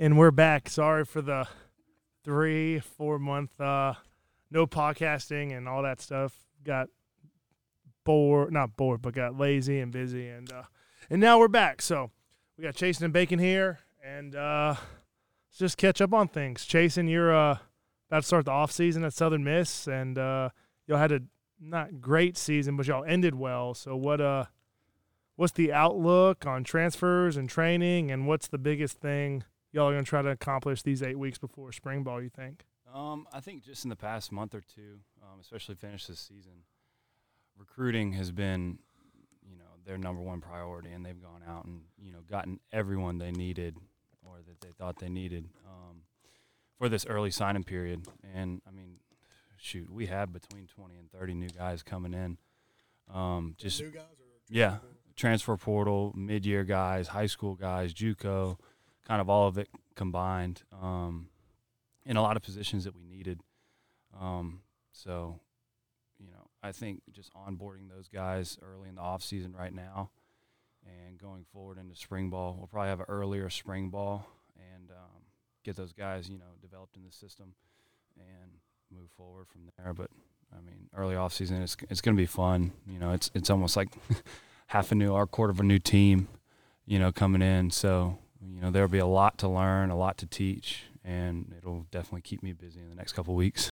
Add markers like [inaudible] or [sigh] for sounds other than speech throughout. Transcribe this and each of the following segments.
and we're back. Sorry for the three, four month uh, no podcasting and all that stuff. Got bored, not bored, but got lazy and busy, and uh, and now we're back. So we got Chasing and Bacon here, and uh, let's just catch up on things. Chasing, you're uh, about to start the off season at Southern Miss, and uh, y'all had a not great season, but y'all ended well. So what uh, what's the outlook on transfers and training, and what's the biggest thing y'all are gonna try to accomplish these eight weeks before spring ball? You think? Um, I think just in the past month or two, um, especially finish this season, recruiting has been, you know, their number one priority, and they've gone out and you know gotten everyone they needed or that they thought they needed um, for this early signing period. And I mean, shoot, we have between twenty and thirty new guys coming in. Um, just New guys or yeah, transfer portal, mid-year guys, high school guys, JUCO, kind of all of it combined, um, in a lot of positions that we needed. Um, so, you know, I think just onboarding those guys early in the off season right now, and going forward into spring ball, we'll probably have an earlier spring ball and um, get those guys, you know, developed in the system and move forward from there. But I mean, early off season, it's it's going to be fun. You know, it's it's almost like [laughs] half a new, our quarter of a new team, you know, coming in. So you know, there'll be a lot to learn, a lot to teach, and it'll definitely keep me busy in the next couple weeks.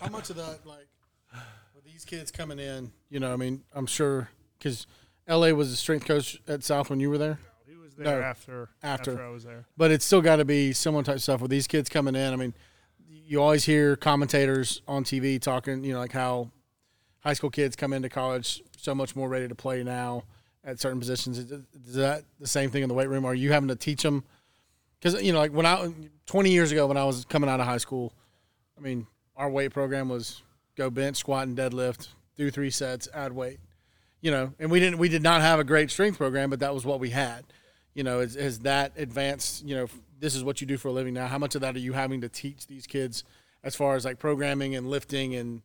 How much of that, like, with these kids coming in, you know, I mean, I'm sure because LA was a strength coach at South when you were there, there No, after, after. after I was there. but it's still got to be similar type stuff with these kids coming in. I mean, you always hear commentators on TV talking, you know, like how high school kids come into college so much more ready to play now at certain positions. Is that the same thing in the weight room? Are you having to teach them? Because you know, like when I 20 years ago when I was coming out of high school, I mean, our weight program was go bench, squat, and deadlift, do three sets, add weight. You know, and we didn't we did not have a great strength program, but that was what we had. You know, is, is that advanced? You know, this is what you do for a living now. How much of that are you having to teach these kids as far as like programming and lifting and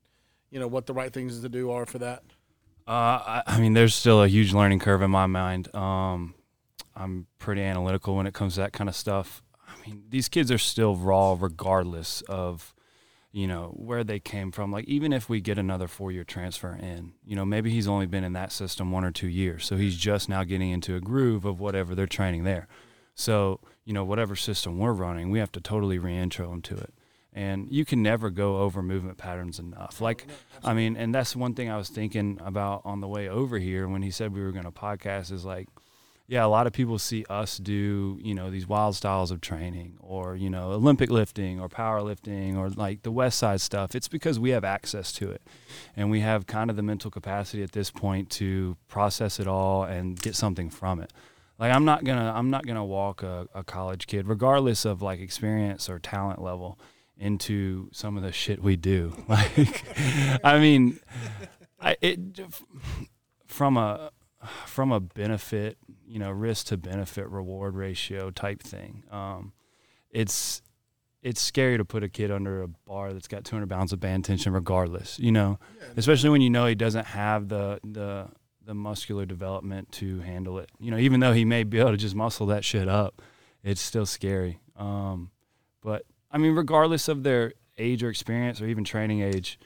you know what the right things to do are for that? Uh, I, I mean, there's still a huge learning curve in my mind. Um, I'm pretty analytical when it comes to that kind of stuff. I mean, these kids are still raw, regardless of you know where they came from. Like even if we get another four-year transfer in, you know, maybe he's only been in that system one or two years, so he's just now getting into a groove of whatever they're training there. So you know, whatever system we're running, we have to totally reintro him to it. And you can never go over movement patterns enough. Like, I mean, and that's one thing I was thinking about on the way over here when he said we were going to podcast is like, yeah, a lot of people see us do, you know, these wild styles of training or, you know, Olympic lifting or powerlifting or like the West Side stuff. It's because we have access to it. And we have kind of the mental capacity at this point to process it all and get something from it. Like I'm not gonna I'm not gonna walk a, a college kid, regardless of like experience or talent level, into some of the shit we do. [laughs] Like I mean I it from a from a benefit, you know, risk to benefit reward ratio type thing. Um, it's it's scary to put a kid under a bar that's got 200 pounds of band tension, regardless. You know, especially when you know he doesn't have the the the muscular development to handle it. You know, even though he may be able to just muscle that shit up, it's still scary. Um, but I mean, regardless of their age or experience or even training age,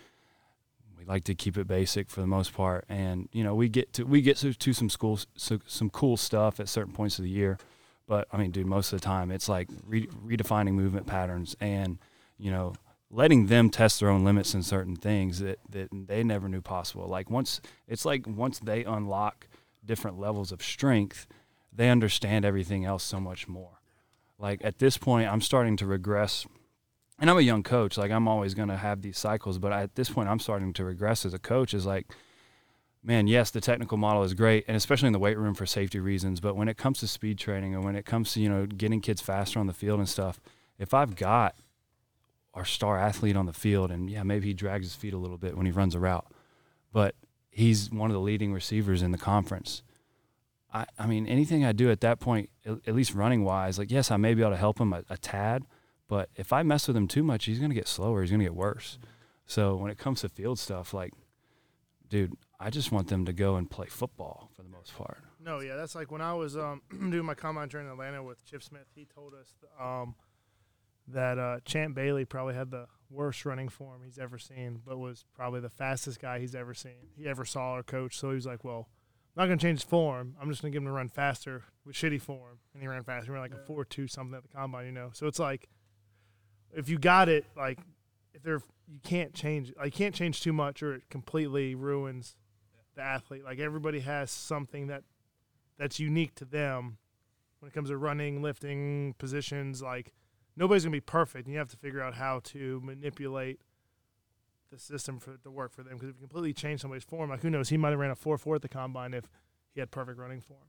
like to keep it basic for the most part. And you know, we get to we get to, to some schools so, some cool stuff at certain points of the year. But I mean, dude, most of the time it's like re- redefining movement patterns and you know letting them test their own limits in certain things that, that they never knew possible. Like once it's like once they unlock different levels of strength, they understand everything else so much more. Like at this point, I'm starting to regress, and I'm a young coach. Like I'm always going to have these cycles, but at this point, I'm starting to regress as a coach. Is like, man, yes, the technical model is great, and especially in the weight room for safety reasons. But when it comes to speed training, and when it comes to you know getting kids faster on the field and stuff, if I've got our star athlete on the field, and yeah, maybe he drags his feet a little bit when he runs a route, but he's one of the leading receivers in the conference. I, I mean, anything I do at that point, at, at least running wise, like yes, I may be able to help him a, a tad, but if I mess with him too much, he's gonna get slower. He's gonna get worse. So when it comes to field stuff, like, dude, I just want them to go and play football for the most part. No, yeah, that's like when I was um, [clears throat] doing my combine training in Atlanta with Chip Smith. He told us um, that uh, Champ Bailey probably had the worst running form he's ever seen, but was probably the fastest guy he's ever seen, he ever saw or coached. So he was like, "Well, I'm not going to change his form. I'm just going to give him to run faster with shitty form." And he ran faster. He ran like a four two something at the combine, you know. So it's like, if you got it, like if they're you can't change, like, you can't change too much, or it completely ruins the athlete. Like everybody has something that that's unique to them when it comes to running, lifting, positions. Like nobody's gonna be perfect, and you have to figure out how to manipulate the system for it to work for them. Because if you completely change somebody's form, like who knows, he might have ran a four four at the combine if he had perfect running form.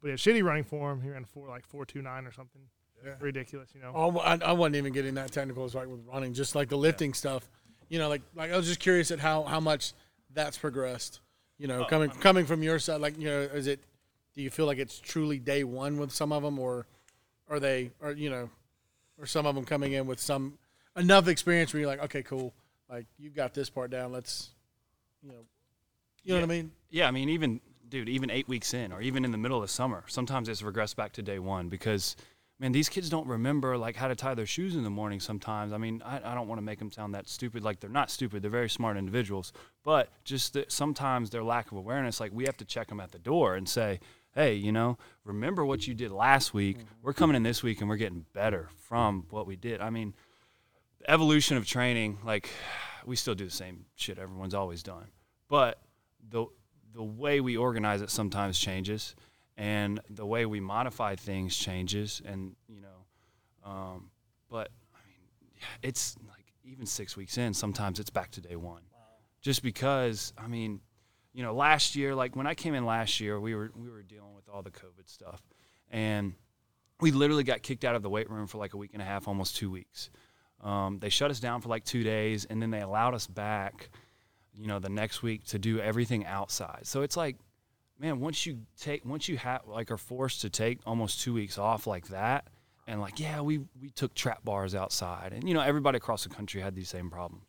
But he had shitty running form. He ran four like four two nine or something Yeah. ridiculous, you know. Oh, I, I wasn't even getting that technical as like with running, just like the lifting stuff. You know, like like I was just curious at how how much that's progressed. You know, oh, coming coming from your side, like you know, is it? Do you feel like it's truly day one with some of them, or are they, or you know, or some of them coming in with some enough experience where you're like, okay, cool, like you've got this part down. Let's, you know, you know what I mean? Yeah, I mean, even dude, even eight weeks in, or even in the middle of summer, sometimes it's regressed back to day one because, man, these kids don't remember like how to tie their shoes in the morning. Sometimes, I mean, I, I don't want to make them sound that stupid. Like they're not stupid; they're very smart individuals. But just that sometimes their lack of awareness, like we have to check them at the door and say, hey, you know, remember what you did last week. Mm-hmm. We're coming in this week and we're getting better from what we did. I mean, the evolution of training, like [sighs] we still do the same shit everyone's always done, but the the way we organize it sometimes changes, and the way we modify things changes, and you know, um, but I mean, it's like even six weeks in, sometimes it's back to day one, just because I mean, you know, last year, like when I came in last year, we were we were dealing with all the COVID stuff, and we literally got kicked out of the weight room for like a week and a half, almost two weeks. Um, they shut us down for like two days, and then they allowed us back, you know, the next week to do everything outside. So it's like, man, once you take, once you have like are forced to take almost two weeks off like that, and like, yeah, we we took trap bars outside, and you know, everybody across the country had these same problems.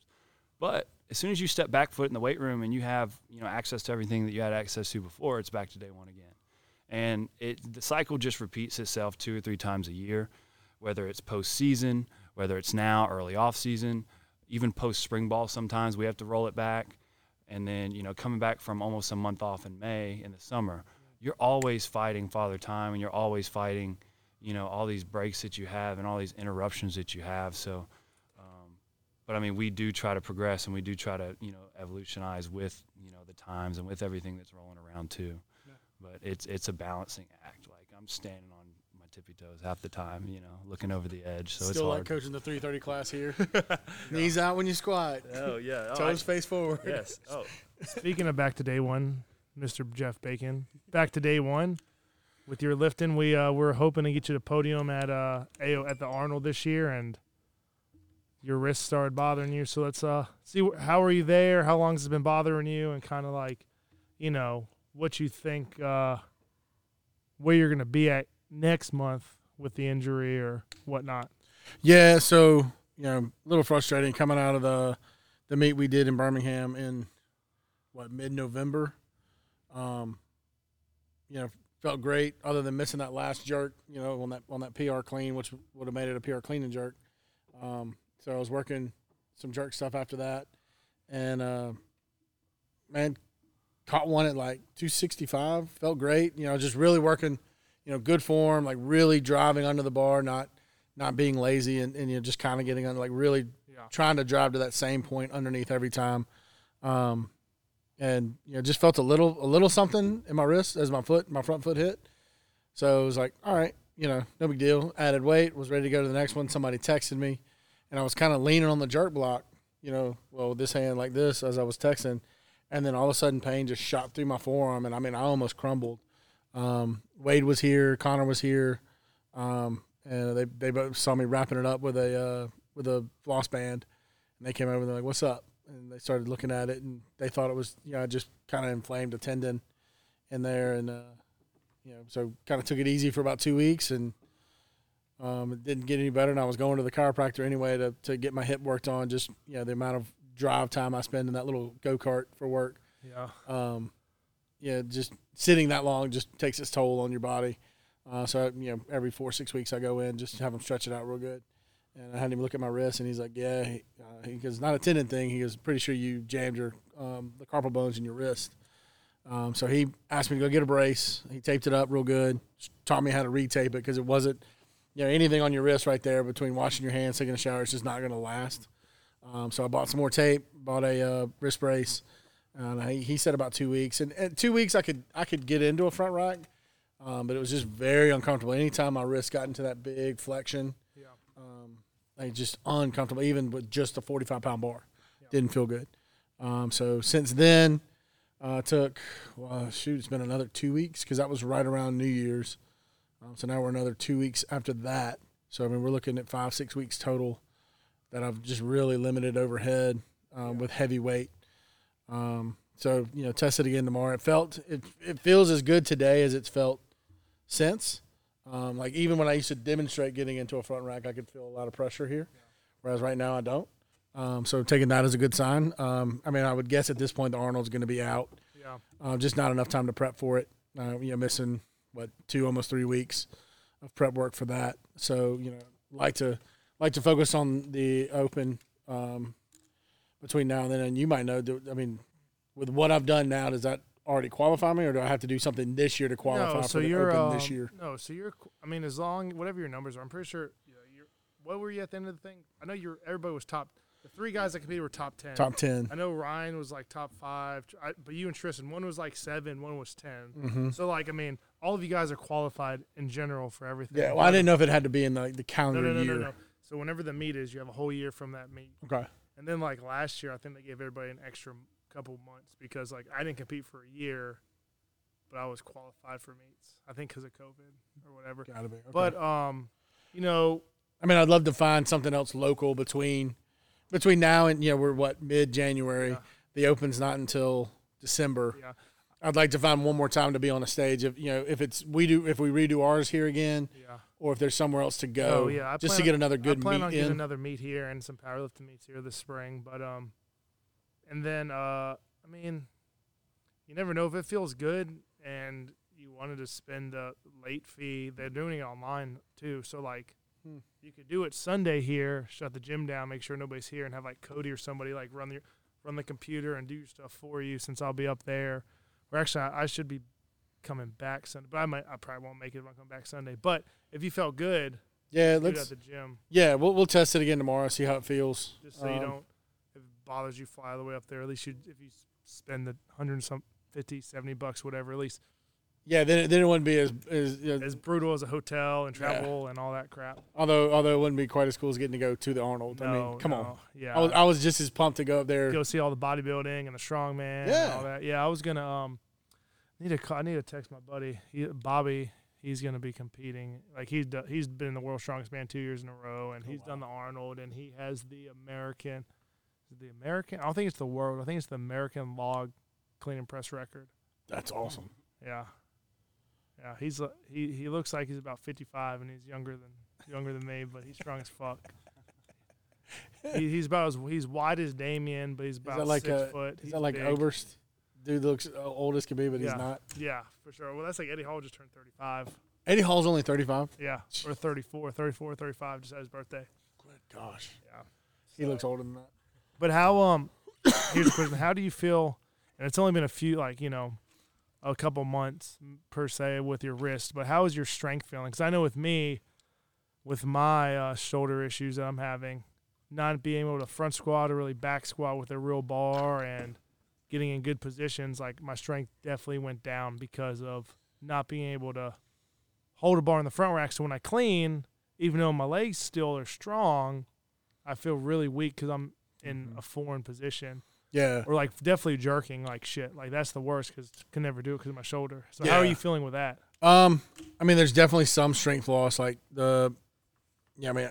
But as soon as you step back foot in the weight room and you have you know access to everything that you had access to before, it's back to day one again, and it the cycle just repeats itself two or three times a year, whether it's postseason, whether it's now early off season, even post spring ball. Sometimes we have to roll it back, and then you know coming back from almost a month off in May in the summer, you're always fighting father time, and you're always fighting you know all these breaks that you have and all these interruptions that you have. So um, but I mean, we do try to progress and we do try to, you know, evolutionize with, you know, the times and with everything that's rolling around too. But it's it's a balancing act. Like I'm standing on tippy toes half the time, you know, looking over the edge. So it's Still it's like coaching the 330 class here. [laughs] [laughs] Knees out when you squat. oh yeah. Toes face forward. yes. [laughs] Oh. Speaking of back to day one, Mr. Jeff Bacon, back to day one with your lifting. We uh, we're hoping to get you to podium at uh AO at the Arnold this year, and your wrist started bothering you. So let's uh see wh- how are you there? How long has it been bothering you? And kind of like, you know, what you think uh where you're gonna be at next month with the injury or whatnot. Yeah, so you know, a little frustrating coming out of the the meet we did in Birmingham in what mid November. Um, you know, felt great other than missing that last jerk. You know, on that on that PR clean, which would have made it a PR clean and jerk. Um, so I was working some jerk stuff after that, and uh, man, caught one at like 265. Felt great. You know, just really working. You know, good form, like really driving under the bar, not not being lazy and, and you know just kind of getting on like really Yeah. trying to drive to that same point underneath every time. Um and you know just felt a little a little something in my wrist as my foot my front foot hit. So it was like all right you know no big deal. Added weight was ready to go to the next one. Somebody texted me and i was kind of leaning on the jerk block you know well with this hand like this as i was texting. And then all of a sudden pain just shot through my forearm and i mean i almost crumbled. Um, wade was here connor was here um, and they they both saw me wrapping it up with a uh, with a floss band, and they came over and they're like, "What's up?" And they started looking at it, and they thought it was you know just kind of inflamed a tendon in there, and uh, you know, so kind of took it easy for about two weeks, and um, it didn't get any better. And I was going to the chiropractor anyway to to get my hip worked on. Just you know, the amount of drive time I spend in that little go kart for work. Yeah. Um, yeah, just sitting that long just takes its toll on your body. Uh, so you know, every four six weeks I go in just have him stretch it out real good. And I had him look at my wrist, and he's like, "Yeah," he, uh, he goes, "Not a tendon thing." He goes, "Pretty sure you jammed your um, the carpal bones in your wrist." Um, so he asked me to go get a brace. He taped it up real good. Taught me how to retape it because it wasn't, you know, anything on your wrist right there between washing your hands, taking a shower. It's just not going to last. Um, so I bought some more tape, bought a uh, wrist brace, and he, he said about two weeks. And, and two weeks I could I could get into a front rack, um, but it was just very uncomfortable. Anytime my wrist got into that big flexion, Yeah. um, like just uncomfortable. Even with just a forty five pound bar, didn't feel good. Um, so since then, uh, took well, shoot, it's been another two weeks because that was right around New Year's. Um, so now we're another two weeks after that. So I mean, we're looking at five six weeks total that I've just really limited overhead um, with heavy weight. Um, so you know, tested again tomorrow. It felt it it feels as good today as it's felt since. Um, like even when I used to demonstrate getting into a front rack, I could feel a lot of pressure here, whereas right now I don't. Um, so taking that as a good sign. Um, I mean, I would guess at this point the Arnold's going to be out. Yeah. Uh, just not enough time to prep for it. Uh, you know, missing what two, almost three weeks of prep work for that. So you know, like to like to focus on the open um, between now and then. And you might know. I mean, with what I've done now, does that already qualify me, or do I have to do something this year to qualify no, for the open this um, year? No, so you're. I mean, as long whatever your numbers are, I'm pretty sure. You know, you're. What were you at the end of the thing? I know you're. Everybody was top. The three guys that competed were top ten. Top ten. I know Ryan was like top five, I, but you and Tristan, one was like seven, one was 10 Mm-hmm. So like, I mean, all of you guys are qualified in general for everything. Yeah, well, I didn't know if it had to be in the, the No, calendar no, no, year. no, no. So whenever the meet is, you have a whole year from that meet. Okay. And then like last year, I think they gave everybody an extra couple months because like I didn't compete for a year, but I was qualified for meets. I think because of COVID or whatever. Gotta be. Okay. But um, you know, I mean, I'd love to find something else local between between now and you know we're what mid January. Yeah. The Open's not until December. yeah, I'd like to find one more time to be on a stage. If you know, if it's we do, if we redo ours here again, yeah. or if there's somewhere else to go, Oh yeah, I just to get another good I plan meet on getting in. another meet here and some powerlifting meets here this spring. But um, and then uh, I mean, you never know if it feels good and you wanted to spend the late fee. They're doing it online too, so like. Hmm. You could do it Sunday here, shut the gym down, make sure nobody's here, and have like Cody or somebody like run the run the computer and do your stuff for you. Since I'll be up there, or actually I, I should be coming back Sunday, but I might I probably won't make it if I come back Sunday. But if you felt good, yeah, it let's. at the gym Yeah, we'll we'll test it again tomorrow. See how it feels. just so you Um, don't if it bothers you fly all the way up there at least you if you spend the 100 and some 50 70 bucks whatever at least Yeah, then it, then it wouldn't be as as, you know, as brutal as a hotel and Yeah. travel and all that crap although although it wouldn't be quite as cool as getting to go to the Arnold. I mean, come on. yeah I was I was just as pumped to go up there. go see all the bodybuilding and the strongman and Yeah. all that yeah i was gonna um need to call, i need to text my buddy he, bobby he's gonna be competing like he's do, he's been the world's strongest man two years in a row and Oh, he's wow. done the arnold and he has the american the american i don't think it's the world i think it's the american log clean and press record That's awesome. Yeah, yeah. He's he he looks like he's about fifty five, and he's younger than younger than me, but he's strong as fuck. [laughs] he, he's about as he's wide as Damien, but he's about that like six a- foot. Is He's that like big. Oberst? Dude looks uh, old as can be, but Yeah. he's not. Yeah, for sure. Well, that's like Eddie Hall just turned thirty five. Eddie Hall's only thirty five. Yeah, or 34, 34, 35, just at his birthday. Good gosh, Yeah. he looks older than that. But how um [coughs] here's a question: How do you feel? And it's only been a few, like you know, a couple months per se with your wrist. But how is your strength feeling? Because I know with me, with my uh, shoulder issues that I'm having, not being able to front squat or really back squat with a real bar and getting in good positions, like my strength definitely went down because of not being able to hold a bar in the front rack. So when I clean, even though my legs still are strong, I feel really weak because I'm in Mhm. a foreign position Yeah, or like definitely jerking like shit. Like that's the worst because can never do it because of my shoulder. So how are you feeling with that? Um, I mean, there's definitely some strength loss. Like the, yeah, I mean,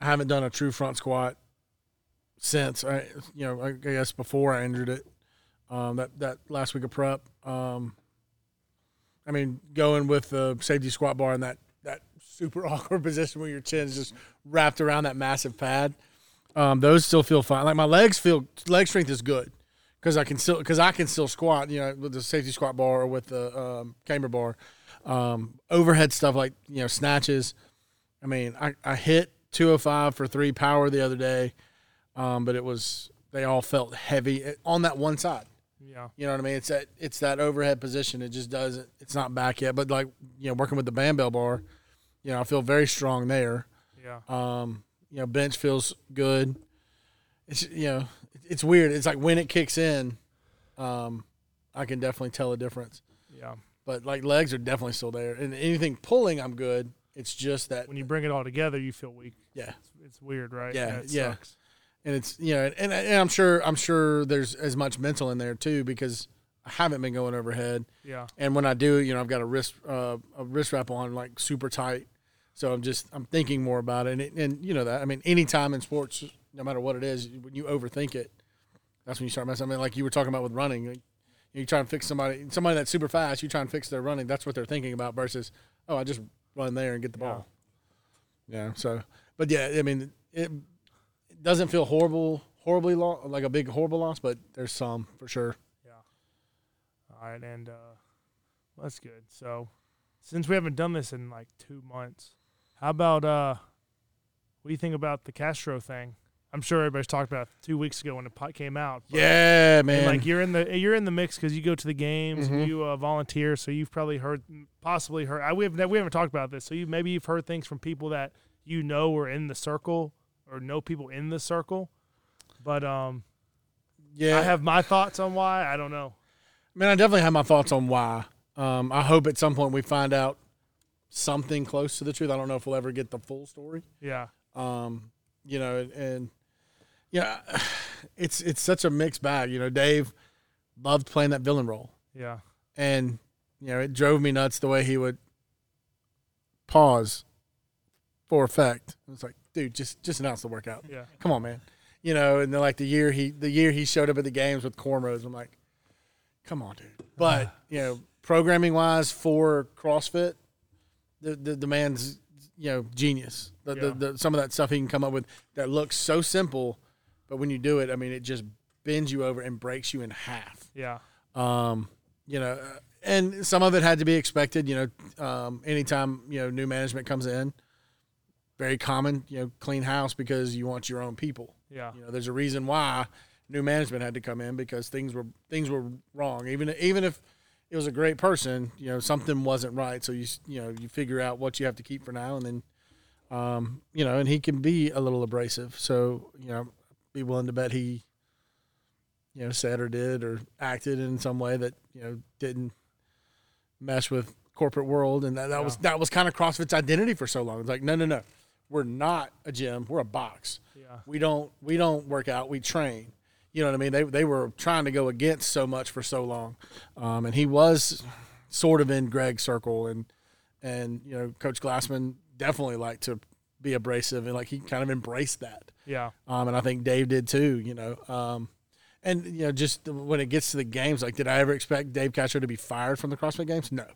I haven't done a true front squat since I, you know, I guess before I injured it. Um, that that last week of prep. Um, I mean, going with the safety squat bar in that that super [laughs] awkward position where your chin's just wrapped around that massive pad. Um, those still feel fine. Like my legs feel leg strength is good because I can still because I can still squat. You know, with the safety squat bar or with the um, camber bar. Um, overhead stuff like you know snatches. I mean, I, I hit 205 for three power the other day, um, but it was they all felt heavy eh, on that one side. Yeah. You know what I mean? It's that it's that overhead position. It just doesn't. It's not back yet. But like you know, working with the band bell bar, you know, I feel very strong there. Yeah. Um, you know, bench feels good. It's you know, it's weird. It's like when it kicks in, um, I can definitely tell a difference. Yeah. But like legs are definitely still there, and anything pulling, I'm good. It's just that When you bring it all together, you feel weak. yeah, It's, it's weird, right? Yeah, it yeah. and it's you know, and, and I'm sure I'm sure there's as much mental in there too because I haven't been going overhead. Yeah. And when I do, you know, I've got a wrist uh, a wrist wrap on like super tight, so I'm just I'm thinking more about it. And, it, and you know that I mean, anytime in sports, no matter what it is, when you overthink it, that's when you start messing. I mean, like you were talking about with running, like, you try and fix somebody somebody that's super fast. You try and fix their running. That's what they're thinking about versus oh, I just run there and get the Yeah. ball. Yeah. So, but yeah, I mean, it, it doesn't feel horrible, horribly lo- like a big horrible loss, but there's some for sure. Yeah. All right, and uh, that's good. So, since we haven't done this in like two months, how about uh, what do you think about the Castro thing? I'm sure everybody's talked about it two weeks ago when pot came out. Yeah, man. like you're in the you're in the mix because you go to the games, Mhm. you uh, volunteer, so you've probably heard, possibly heard. I, we have we haven't talked about this, so you maybe you've heard things from people that you know are in the circle or know people in the circle. But um, yeah, I have my thoughts on why. I don't know. Man, I definitely have my thoughts on why. Um, I hope at some point we find out something close to the truth. I don't know if we'll ever get the full story. Yeah, Um, you know, and, and yeah, [sighs] it's it's such a mixed bag. You know, Dave loved playing that villain role, yeah, and you know, it drove me nuts the way he would pause for effect. It was like, dude, just just announce the workout. yeah, Come on, man. You know, and then like the year he the year he showed up at the games with cornrows, I'm like, come on, dude. But [sighs] you know, programming wise for CrossFit, the the, the man's you know genius. The, Yeah. the, the some of that stuff he can come up with that looks so simple, but when you do it, I mean, it just bends you over and breaks you in half. yeah, Um, you know, uh, and some of it had to be expected. You know, um, anytime you know new management comes in, very common. You know, clean house because you want your own people. yeah, You know, there's a reason why new management had to come in because things were things were wrong. Even even if it was a great person, you know, something wasn't right. So you you know you figure out what you have to keep for now, and then, um, you know, and he can be a little abrasive. So you know, be willing to bet he, you know, said or did or acted in some way that you know didn't mesh with corporate world, and that, that was that was kind of CrossFit's identity for so long. It's like no no no, we're not a gym, we're a box. Yeah, we don't we don't work out. We train you know what i mean? They, they were trying to go against so much for so long. Um, and he was sort of in greg's circle and and you know coach glassman definitely liked to be abrasive and like he kind of embraced that. Yeah, um, and i think dave did too you know. Um, and you know just when it gets to the games like did i ever expect dave castro to be fired from the crossfit games? No.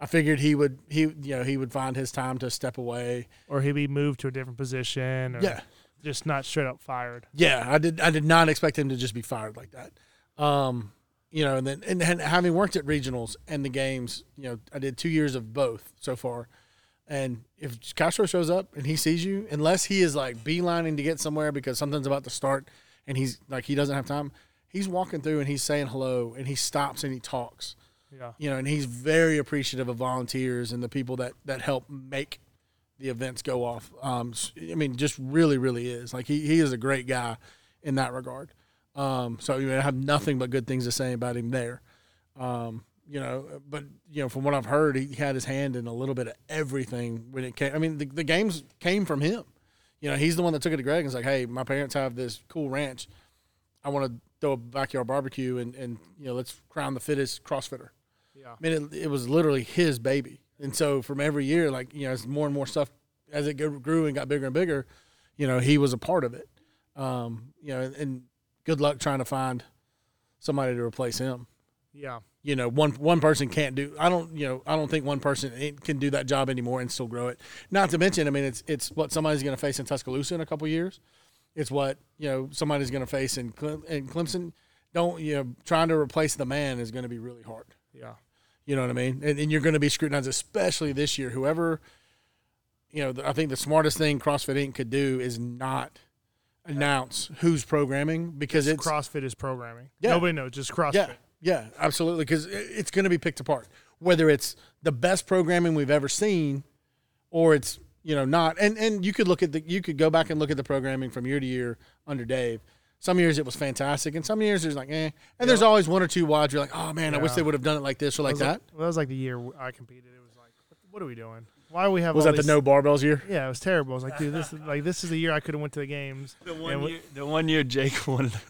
I figured he would he you know he would find his time to step away. Or he'd be moved to a different position, or yeah just not straight up fired. Yeah, I did. I did not expect him to just be fired like that. Um, you know, and then and, and having worked at regionals and the games, you know, I did two years of both so far. And if Castro shows up and he sees you, unless he is like beelining to get somewhere because something's about to start, and he's like he doesn't have time, he's walking through and he's saying hello and he stops and he talks. Yeah, You know, and he's very appreciative of volunteers and the people that that help make the events go off. Um, I mean, just really, really is like he he is a great guy in that regard. Um, so you know, I have nothing but good things to say about him there. Um, you know, but you know, from what I've heard, he had his hand in a little bit of everything when it came. I mean, the, the games came from him. You know, he's the one that took it to Greg and was like, "Hey, my parents have this cool ranch. I want to throw a backyard barbecue and and you know, let's crown the fittest CrossFitter." yeah, I mean, it, it was literally his baby. And so from every year, like, you know, as more and more stuff, as it grew and got bigger and bigger, you know, he was a part of it. Um, you know, and, good luck trying to find somebody to replace him. yeah. you know one one person can't do. I don't you know I don't think one person can do that job anymore and still grow it. Not to mention, I mean, it's it's what somebody's going to face in Tuscaloosa in a couple years. It's what you know somebody's going to face in Clem, in Clemson. Don't you know trying to replace the man is going to be really hard. Yeah. You know what I mean? And, and you're going to be scrutinized, especially this year. Whoever, you know, the, I think the smartest thing CrossFit Inc. could do is not announce who's programming because it's CrossFit is programming. Yeah. Nobody knows, just CrossFit. yeah, yeah, absolutely. Because it's going to be picked apart, whether it's the best programming we've ever seen, or it's you know not. And and you could look at the you could go back and look at the programming from year to year under Dave. Some years it was fantastic, and some years there's like eh. And there's always one or two WODs you're like, oh man, I wish they would have done it like this or like was that. Like, well, that was like the year I competed. It was like, what, what are we doing? Why do we have was all that the no barbells year? Yeah, it was terrible. I was like, dude, this is like this is the year I could have went to the games. The one we- year, the one year Jake [laughs] won. [laughs]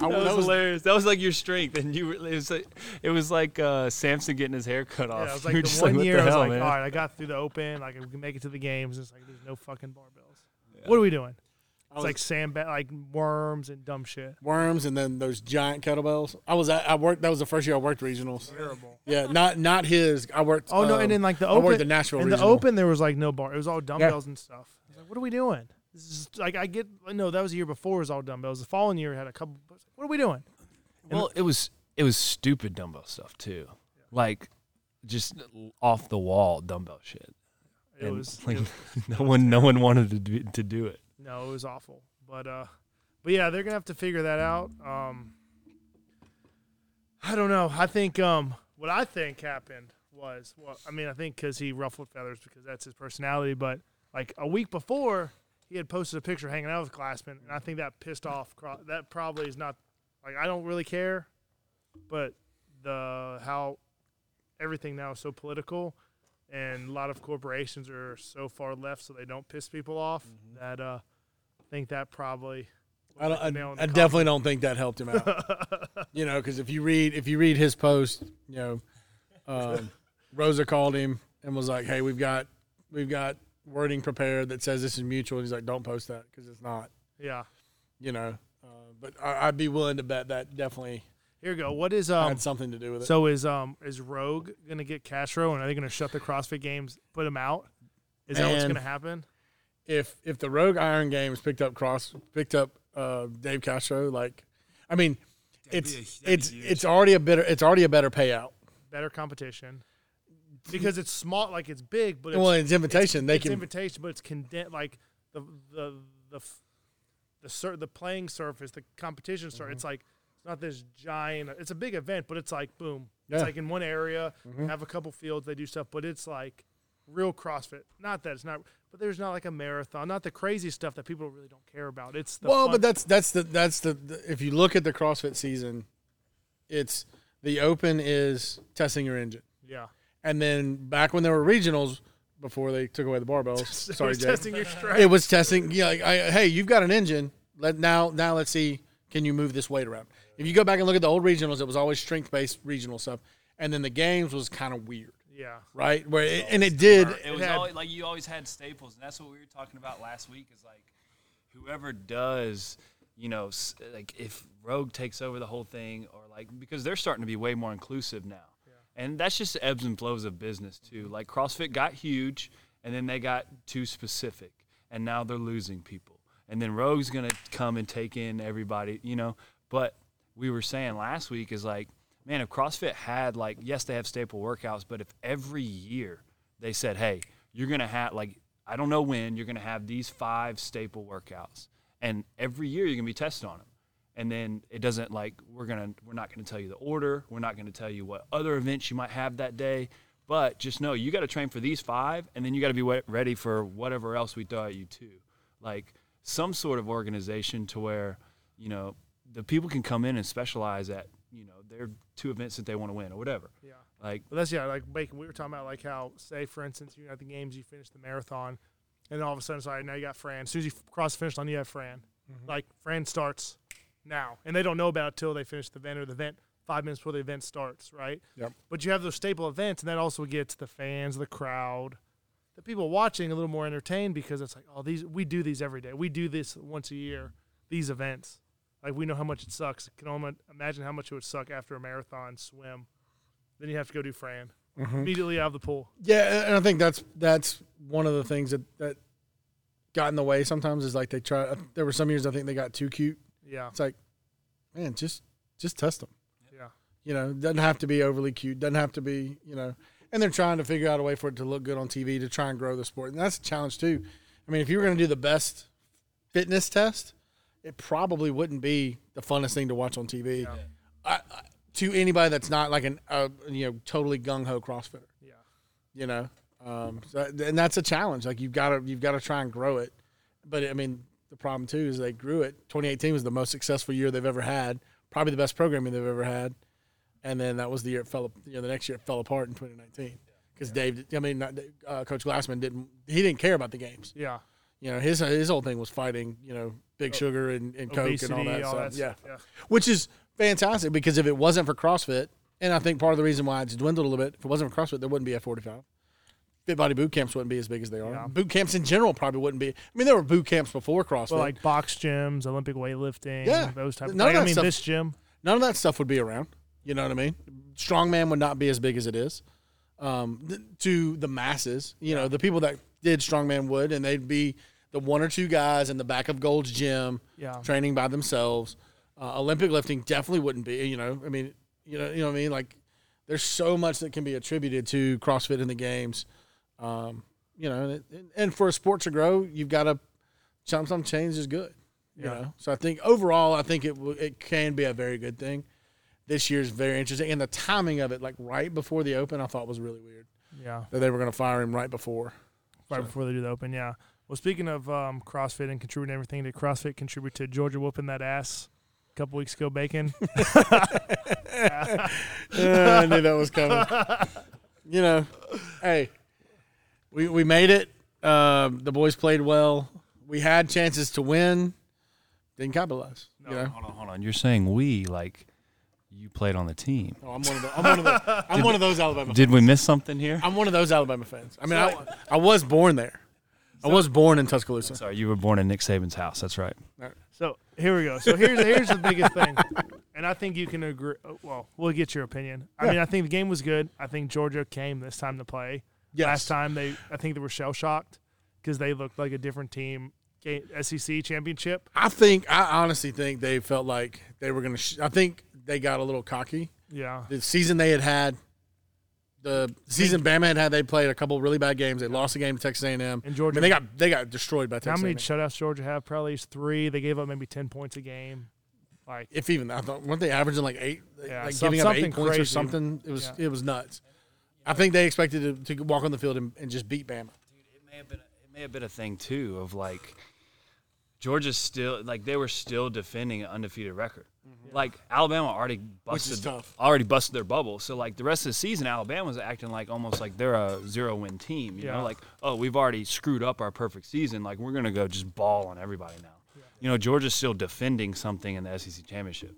That was, that was- hilarious. That was like your strength, and you. Were, it was like it was like uh, Samson getting his hair cut off. Yeah, it was [laughs] You like were the just one what year the I was hell, like, man? all right, I got through the open, like we can make it to the games. It's like there's no fucking barbells. What are we doing? I It's was- like sand, like worms and dumb shit. worms and then those giant kettlebells. I was at, I worked. That was the first year I worked regionals. Terrible. Yeah, not not his. I worked. Oh no, um, and then like the I open, worked the Nashville in the open there was like no bar. It was all dumbbells and stuff. I was like, what are we doing? This is like I get no, that was the year before. It was all dumbbells. The following year had a couple. Like, What are we doing? Well, it was it was stupid dumbbell stuff too, like just off the wall dumbbell shit. It And, was like it- [laughs] no one no one wanted to do, to do it. No, it was awful. But uh, but yeah, they're gonna have to figure that out. Um, I don't know. I think um, what I think happened was well, I mean, I think because he ruffled feathers because that's his personality. But like a week before, he had posted a picture hanging out with Glassman, and I think that pissed off. That probably is not like I don't really care, but the how everything now is so political, and a lot of corporations are so far left, so they don't piss people off. That uh, think that probably. I, don't, the nail in I, I definitely don't think that helped him out. [laughs] you know, because if you read if you read his post, you know, um, [laughs] Roza called him and was like, "Hey, we've got we've got wording prepared that says this is mutual." And he's like, "Don't post that because it's not." Yeah. You know, uh, but I, I'd be willing to bet that definitely Here we go. What is um? had something to do with it. So is um is Rogue gonna get Castro and are they gonna shut the CrossFit games, put him out? Is that what's gonna happen? If if the Rogue Iron Games picked up cross picked up uh, Dave Castro, like, I mean, it's that'd it's huge. it's already a better it's already a better payout. Better competition because it's small, like it's big, but it's, well, it's invitation. they it's can invitation, but it's condensed. Like the the the the sur- the playing surface, the competition surface. Mm-hmm. It's like it's not this giant. It's a big event, but it's like boom. Yeah. It's like in one area, Mhm. have a couple fields, they do stuff, but it's like real CrossFit. Not that it's not, but there's not like a marathon, not the crazy stuff that people really don't care about. It's the well, fun- but that's that's the that's the, the if you look at the CrossFit season, it's the Open is testing your engine, yeah. and then back when there were regionals before they took away the barbells. [laughs] It sorry, was Jay. testing your strength. It was testing. Yeah, like, I, hey, you've got an engine. Let now now let's see can you move this weight around. If you go back and look at the old regionals, it was always strength based regional stuff, and then the games was kind of weird, yeah. right? Where it, and it did. It was had- always, like you always had staples, and that's what we were talking about last week. Is like whoever does, you know, like if Rogue takes over the whole thing, or like because they're starting to be way more inclusive now, and that's just ebbs and flows of business too. Like CrossFit got huge, and then they got too specific, and now they're losing people, and then Rogue's gonna come and take in everybody, you know. But we were saying last week is like, man, if CrossFit had like, yes, they have staple workouts, but if every year they said, hey, you're gonna have like, I don't know when you're gonna have these five staple workouts, and every year you're gonna be tested on them, and then it doesn't like we're gonna we're not gonna tell you the order, we're not gonna tell you what other events you might have that day. But just know you got to train for these five, and then you got to be ready for whatever else we throw at you too. Like some sort of organization to where you know the people can come in and specialize at you know their two events that they want to win or whatever. Yeah. Like But that's yeah, like Bacon. We were talking about like how, say, for instance, you're at the games, you finish the marathon, and then all of a sudden, sorry, now you got Fran. As soon as you cross the finish line, you have Fran. Mm-hmm. Like Fran starts now, and they don't know about it till they finish the event or the event five minutes before the event starts, right? Yep. But you have those staple events, and that also gets the fans, the crowd, the people watching a little more entertained because it's like, oh, these we do these every day. We do this once a year. These events, Like we know how much it sucks. Can only imagine how much it would suck after a marathon swim. Then you have to go do Fran Mm-hmm. immediately out of the pool. Yeah, and I think that's that's one of the things that that got in the way sometimes is like they try. There were some years I think they got too cute. Yeah, It's like, man, just just test them. yeah, You know, doesn't have to be overly cute. Doesn't have to be you know. And they're trying to figure out a way for it to look good on TV to try and grow the sport, and that's a challenge too. I mean, if you were going to do the best fitness test, it probably wouldn't be the funnest thing to watch on TV. Yeah. I, I, to anybody that's not like an uh, you know totally gung ho CrossFitter. Yeah. you know um, so, and that's a challenge. Like you've got to you've got to try and grow it. But i mean the problem too is they grew it. 2018 was the most successful year they've ever had. Probably the best programming they've ever had. And then that was the year it fell you know the next year it fell apart in 2019 because dave i mean uh, coach glassman didn't he didn't care about the games. Yeah. you know his his whole thing was fighting you know big sugar and, and coke and all that all stuff that yeah stuff. which is fantastic because if it wasn't for CrossFit, and I think part of the reason why it's dwindled a little bit, if it wasn't for CrossFit, there wouldn't be F45. Fit body boot camps wouldn't be as big as they are. Yeah. Boot camps in general probably wouldn't be. I mean, there were boot camps before CrossFit. Well, like box gyms, Olympic weightlifting, Yeah. those type None of like, I that mean, stuff- this gym. None of that stuff would be around. You know what I mean? Strongman would not be as big as it is um, th- to the masses. You know, the people that did strongman would, and they'd be the one or two guys in the back of Gold's gym Yeah. training by themselves. Uh, Olympic lifting definitely wouldn't be. You know, I mean, you know, you know what I mean. Like, there's so much that can be attributed to CrossFit in the games. Um, you know, and, it, and for a sport to grow, you've got to some some change is good. You Yeah. know, so I think overall, I think it it can be a very good thing. This year's very interesting, and the timing of it, like right before the Open, I thought was really weird Yeah. that they were going to fire him right before. Right So- before they do the open, yeah. Well, speaking of um, CrossFit and contributing everything, did CrossFit contribute to Georgia whooping that ass a couple weeks ago, Bacon? [laughs] Uh, I knew that was coming. you know, hey, we we made it. Um, the boys played well. We had chances to win, didn't capitalize. You know, Hold on, hold on. You're saying we like you played on the team. oh, I'm one of the, I'm one of the, I'm one of those Alabama. Did we miss something here? I'm one of those Alabama fans. I mean, I, I was born there. I was born in Tuscaloosa. Sorry, you were born in Nick Saban's house. That's right. So here we go. So here's here's the biggest thing, and I think you can agree. uh, Well, we'll get your opinion. I mean, I think the game was good. I think Georgia came this time to play. Yes. Last time they, I think they were shell shocked because they looked like a different team. SEC championship. I think I honestly think they felt like they were going to. Sh- I think they got a little cocky. Yeah. the season they had had, the season Bama had had, they played a couple really bad games. They lost a game to Texas A&M. And I Georgia. mean, they got they got destroyed by Texas. how many A&M. shutouts Georgia have? Probably three. They gave up maybe ten points a game. Like if even I thought weren't they averaging like eight, Yeah, like some- giving up something eight points or crazy. something? It was Yeah. it was nuts. I think they expected to, to walk on the field and, and just beat Bama. It may have been. It may have been a thing too of like Georgia's still like they were still defending an undefeated record. Like Alabama already busted tough. already busted their bubble. So like the rest of the season, Alabama's acting like almost like they're a zero win team. You Yeah. know, like oh we've already screwed up our perfect season. Like we're gonna go just ball on everybody now. You know, Georgia's still defending something in the SEC championship.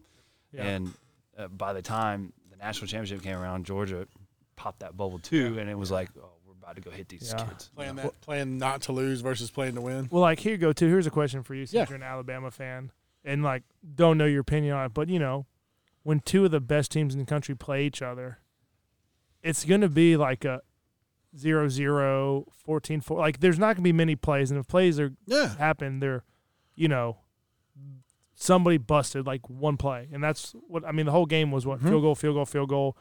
Yeah. And uh, by the time the national championship came around, Georgia popped that bubble too, and it was like, oh, we're about to go hit these Yeah. kids. Playing that, playing not to lose versus playing to win. Well, like here you go too. Here's a question for you, since Yeah. you're an Alabama fan, and like don't know your opinion on it, but you know, when two of the best teams in the country play each other, it's going to be like a 0-0, 14-4. Like there's not going to be many plays, and if plays are Yeah, happen, they're, you know, somebody busted like one play, and that's what I mean. The whole game was what Mhm. field goal, field goal, field goal.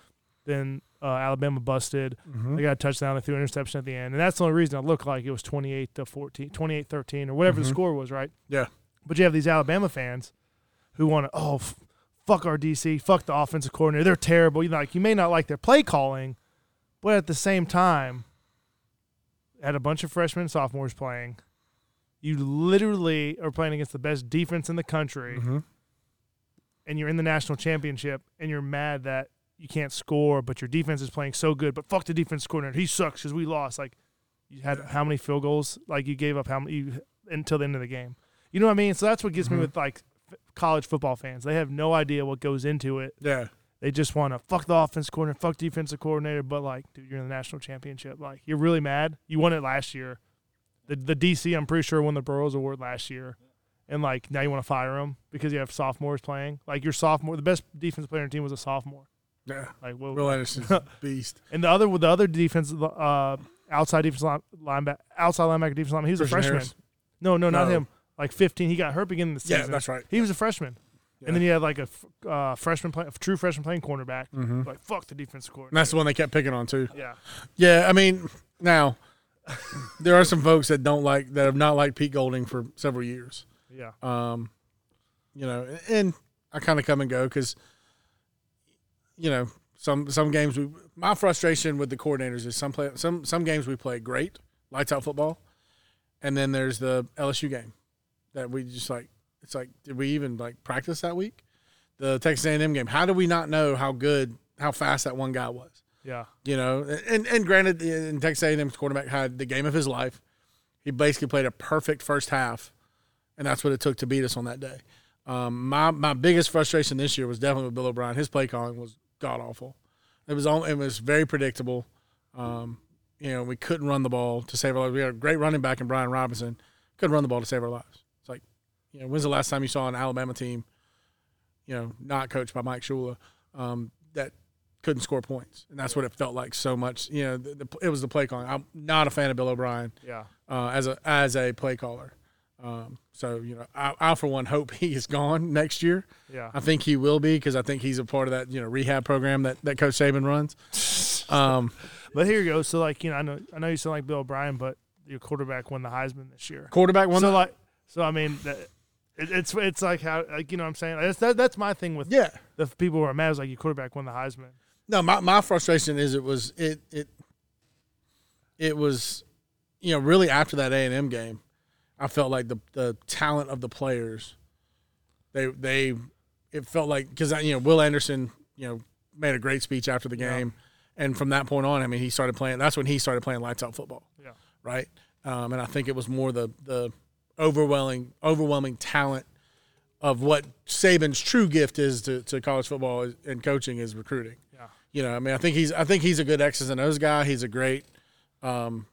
Then uh, Alabama busted. Mm-hmm. They got a touchdown. They threw an interception at the end. And that's the only reason it looked like it was 28 to 14, 28 13, or whatever the Mhm. score was, right? Yeah. But you have these Alabama fans who want to, oh, f- fuck our DC, fuck the offensive coordinator. They're terrible. You know, like, you may not like their play calling, but at the same time, had a bunch of freshmen and sophomores playing. You literally are playing against the best defense in the country, Mm-hmm. and you're in the national championship, and you're mad that you can't score, but your defense is playing so good. But fuck the defense coordinator, he sucks because we lost. Like you had how many field goals? Like you gave up how many you, until the end of the game. You know what I mean? So that's what gets Mhm. me with like f- college football fans. They have no idea what goes into it. Yeah, They just want to fuck the offense coordinator, fuck defensive coordinator. But like, dude, you're in the national championship. Like you're really mad. You won it last year. The the DC, I'm pretty sure, won the Broyles Award last year, and like now you want to fire him because you have sophomores playing. Like your sophomore, the best defensive player on your team was a sophomore. Yeah. Like well, Will Anderson's a [laughs] beast. and the other the other defense uh outside defense linebacker outside linebacker defense lineman, he was a freshman. Harris? No, no, not No. him. Like 15, he got hurt beginning of the Yeah, season. that's right. He was a freshman, Yeah. and then he had like a uh, freshman, play, a true freshman playing cornerback. Mm-hmm. Like fuck the defensive And coordinator. that's the one they kept picking on too. Yeah, Yeah, I mean, now there are some folks that don't like that have not liked Pete Golding for several years. yeah, Um, you know, and I kind of come and go because, you know, some some games we my frustration with the coordinators is some play some some games we play great, lights out football, and then there's the LSU game that we just like. It's like, did we even like practice that week? The Texas A&M game. How do we not know how good, how fast that one guy was? yeah, You know, and and granted, in Texas A&M's quarterback had the game of his life. He basically played a perfect first half, and that's what it took to beat us on that day. Um, my my biggest frustration this year was definitely with Bill O'Brien. His play calling was god awful. It was all, it was very predictable. Um, you know, we couldn't run the ball to save our lives. We had a great running back in Brian Robinson. Couldn't run the ball to save our lives. You know, when's the last time you saw an Alabama team, you know, not coached by Mike Shula, um, that couldn't score points, and that's what it felt like so much. You know, the, the, it was the play calling. I'm not a fan of Bill O'Brien yeah, uh, as a as a play caller. Um, so you know, I, I for one hope [laughs] he is gone next year. yeah. I think he will be because I think he's a part of that you know rehab program that, that Coach Saban runs. [laughs] Um, But here you go. So like you know, I know I know you sound like Bill O'Brien, but your quarterback won the Heisman this year. quarterback won. so like, so I mean, that, it, it's it's like how like you know what I'm saying. That's that, that's my thing with yeah. the people who are mad is like your quarterback won the Heisman. No, my, my frustration is it was it it it was you know really after that A and M game, I felt like the the talent of the players they they it felt like because you know Will Anderson you know made a great speech after the Yeah. game, and from that point on, I mean he started playing. That's when he started playing lights out football. Yeah. right. Um, and I think it was more the the overwhelming overwhelming talent of what Saban's true gift is to, to college football and coaching is recruiting. Yeah. You know, I mean, I think he's I think he's a good X's and O's guy. He's a great um,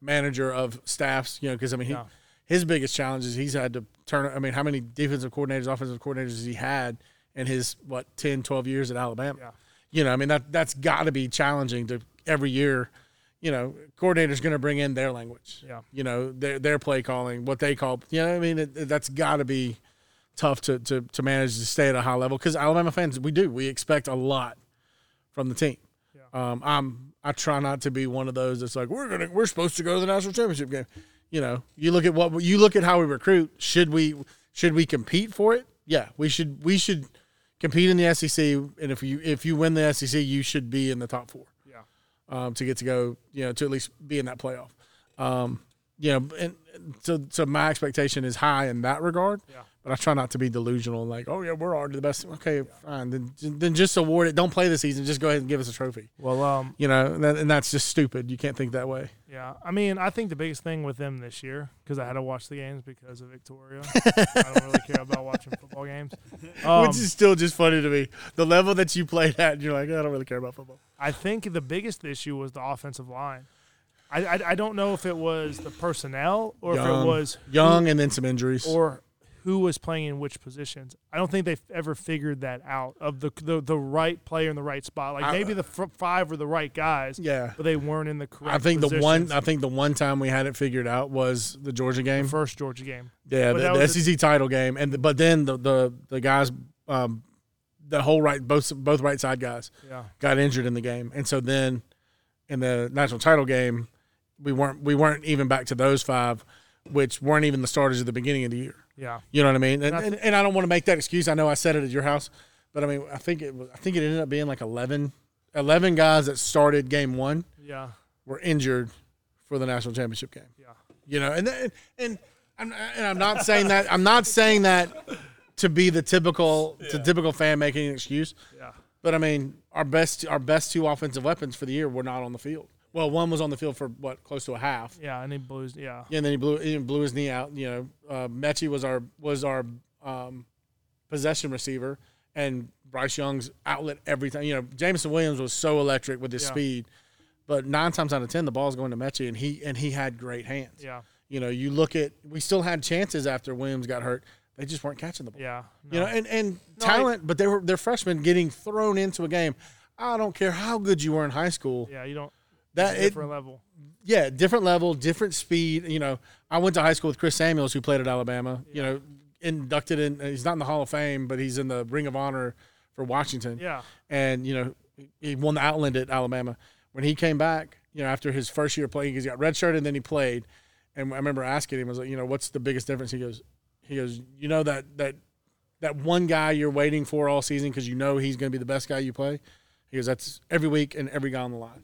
manager of staffs. You know, because I mean, he, Yeah. his biggest challenge is he's had to turn. I mean, how many defensive coordinators, offensive coordinators has he had in his what 10, 12 years at Alabama? Yeah. You know, I mean that that's got to be challenging to every year. You know, coordinator's going to bring in their language. Yeah. You know, their their play calling, what they call. You know, what I mean, it, it- that's got to be tough to, to to manage to stay at a high level because Alabama fans, we do, we expect a lot from the team. Yeah. Um, I'm I try not to be one of those that's like we're gonna we're supposed to go to the national championship game. You know, you look at what you look at how we recruit. Should we should we compete for it? Yeah, we should we should compete in the SEC. And if you if you win the SEC, you should be in the top four. Um, to get to go, you know, to at least be in that playoff. Um, you know, and so so my expectation is high in that regard. Yeah. But I try not to be delusional, like, oh yeah, we're already the best. Okay, fine. Then then just award it. Don't play the season. Just go ahead and give us a trophy. Well, um, You know, and, that, and that's just stupid. You can't think that way. yeah. I mean, I think the biggest thing with them this year because I had to watch the games because of Victoria. [laughs] I don't really care about watching football games. [laughs] Um, Which is still just funny to me. The level that you played at, and you're like, I don't really care about football. I think the biggest issue was the offensive line. I, I, I don't know if it was the personnel or if it Young. was Young and then some injuries. or who was playing in which positions. I don't think they've ever figured that out of the the, the right player in the right spot. Like I- maybe the fr- five were the right guys, yeah. but they weren't in the correct. I think the one. I think the one time we had it figured out was the Georgia game. the first Georgia game. Yeah, But the, the SEC title game, and the, but then the the the guys, um, the whole right both both right side guys Yeah, got injured in the game, and so then in the national title game, we weren't we weren't even back to those five, which weren't even the starters at the beginning of the year. yeah, You know what I mean? And, And I- and, I don't want to make that excuse. I know I said it at your house, but I mean I think it was, I think it ended up being like 11, 11 guys that started game one yeah, were injured for the national championship game yeah. you know and and, and I'm and I'm not saying that I'm not saying that to be the typical the typical fan making an excuse, Yeah. but I mean our best our best two offensive weapons for the year were not on the field. Well, one was on the field for what close to a half, Yeah, and he blews. Yeah, yeah, and then he blew he blew his knee out. You know, uh, Metchie was our was our um, possession receiver, and Bryce Young's outlet every time. You know, Jameson Williams was so electric with his Yeah. speed, but nine times out of ten, the ball's going to Metchie, and he and he had great hands yeah, You know, you look at we still had chances after Williams got hurt. They just weren't catching the ball. Yeah. You know, and, and No, talent, but they were they're freshmen getting thrown into a game. I don't care how good you were in high school. yeah, you don't. That it, different level. yeah, different level, different speed. You know, I went to high school with Chris Samuels, who played at Alabama. You know, inducted in. He's not in the Hall of Fame, but he's in the Ring of Honor for Washington. Yeah. And you know, he won the Outland at Alabama. When he came back, you know, after his first year playing, he got redshirted and then he played. And I remember asking him, I was like, you know, what's the biggest difference? He goes, he goes, you know that that that one guy you're waiting for all season because you know he's going to be the best guy you play. He goes, that's every week and every guy on the line.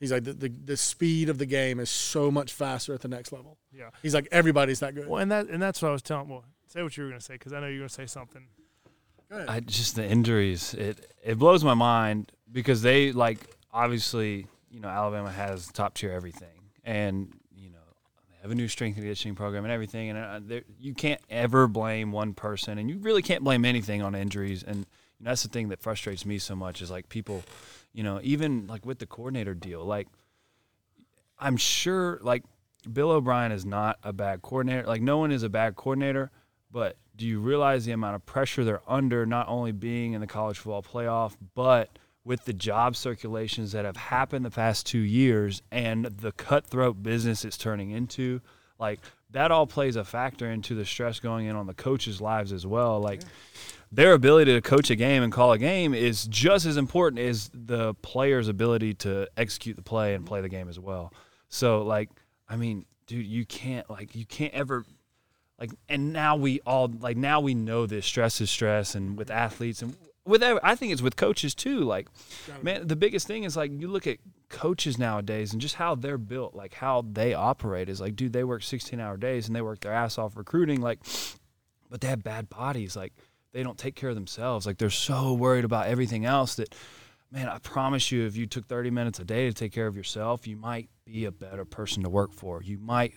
He's like the, the the speed of the game is so much faster at the next level. Yeah. He's like everybody's that good. Well, and that and that's what I was telling. Well, say what you were gonna say because I know you're gonna say something. Go ahead. I just the injuries. It it blows my mind because they like obviously you know Alabama has top tier everything, and you know they have a new strength and conditioning program and everything, and uh, you can't ever blame one person, and you really can't blame anything on injuries, and know, that's the thing that frustrates me so much is like people, you know, even like with the coordinator deal, like I'm sure like Bill O'Brien is not a bad coordinator. Like no one is a bad coordinator, but do you realize the amount of pressure they're under not only being in the college football playoff, but with the job circulations that have happened the past 2 years and the cutthroat business it's turning into, like that all plays a factor into the stress going in on the coaches' lives as well. Like their ability to coach a game and call a game is just as important as the player's ability to execute the play and play the game as well. So like, I mean, dude, you can't like you can't ever like and now we all like now we know this stress is stress and with athletes and with I think it's with coaches too. Like, man, the biggest thing is like you look at coaches nowadays and just how they're built, like how they operate is like, dude, they work 16 hour days and they work their ass off recruiting, like, but they have bad bodies. Like, they don't take care of themselves. Like, they're so worried about everything else that, man, I promise you, if you took 30 minutes a day to take care of yourself, you might be a better person to work for. You might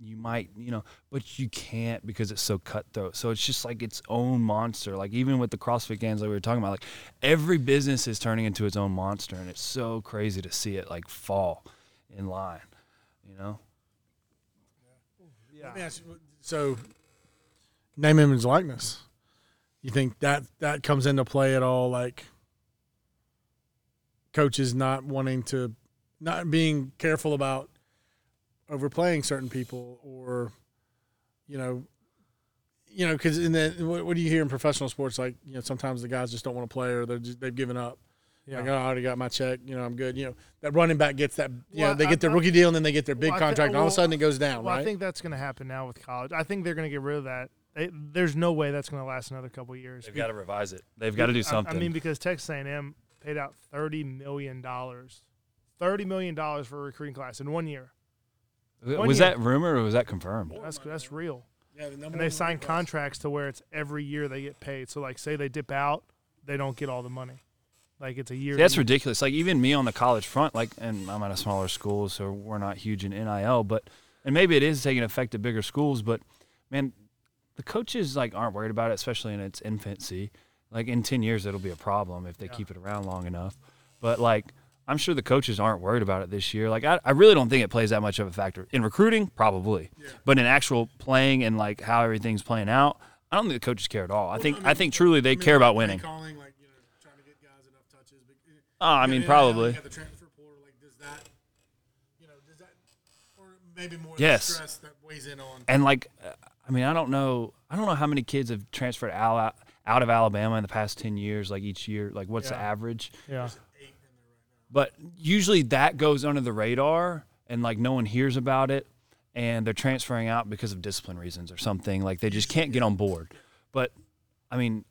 you might, you know, but you can't because it's so cutthroat. So it's just like its own monster. Like even with the CrossFit games like we were talking about, like every business is turning into its own monster and it's so crazy to see it like fall in line, you know? Yeah. You, so, name, image, likeness. You think that that comes into play at all? Like coaches not wanting to, not being careful about overplaying certain people, or you know, you know, because in the what, what do you hear in professional sports? Like you know, sometimes the guys just don't want to play, or they're just, they've given up. Yeah. Like, oh, I already got my check. You know, I'm good. You know, that running back gets that. You Well, know, they I- get their I- rookie deal, and then they get their big Well, contract. and all of a sudden, it goes down. well, right? I think that's going to happen now with college. I think they're going to get rid of that. They, there's no way that's going to last another couple of years. They've got to revise it. They've got to do something. I, mean, because Texas A&M paid out thirty million dollars, thirty million dollars for a recruiting class in one year. one was year. that rumor or was that confirmed? That's that's real. yeah, the number And they sign contracts to where it's every year they get paid. So like, say they dip out, they don't get all the money. Like it's a year. See, that's to- ridiculous. Like even me on the college front, like, and I'm at a smaller school, so we're not huge in NIL, but and maybe it is taking effect at bigger schools, but man, the coaches like aren't worried about it, especially in its infancy. Like in ten years, it'll be a problem if they Yeah. keep it around long enough. But like, I'm sure the coaches aren't worried about it this year. Like, I, I really don't think it plays that much of a factor in recruiting, probably, but in actual playing and like how everything's playing out, I don't think the coaches care at all. I think I think truly they care about winning. Calling, like, you know, trying to get guys enough touches. But, Oh, I mean, you know, probably. you got the transfer portal. Like, does that, you know, does that, or maybe more Yes. stress that weighs in on. and like uh, I mean I don't know I don't know how many kids have transferred out out of Alabama in the past 10 years like each year like what's the average? Yeah. but usually that goes under the radar and like no one hears about it and they're transferring out because of discipline reasons or something like they just can't get on board. But I mean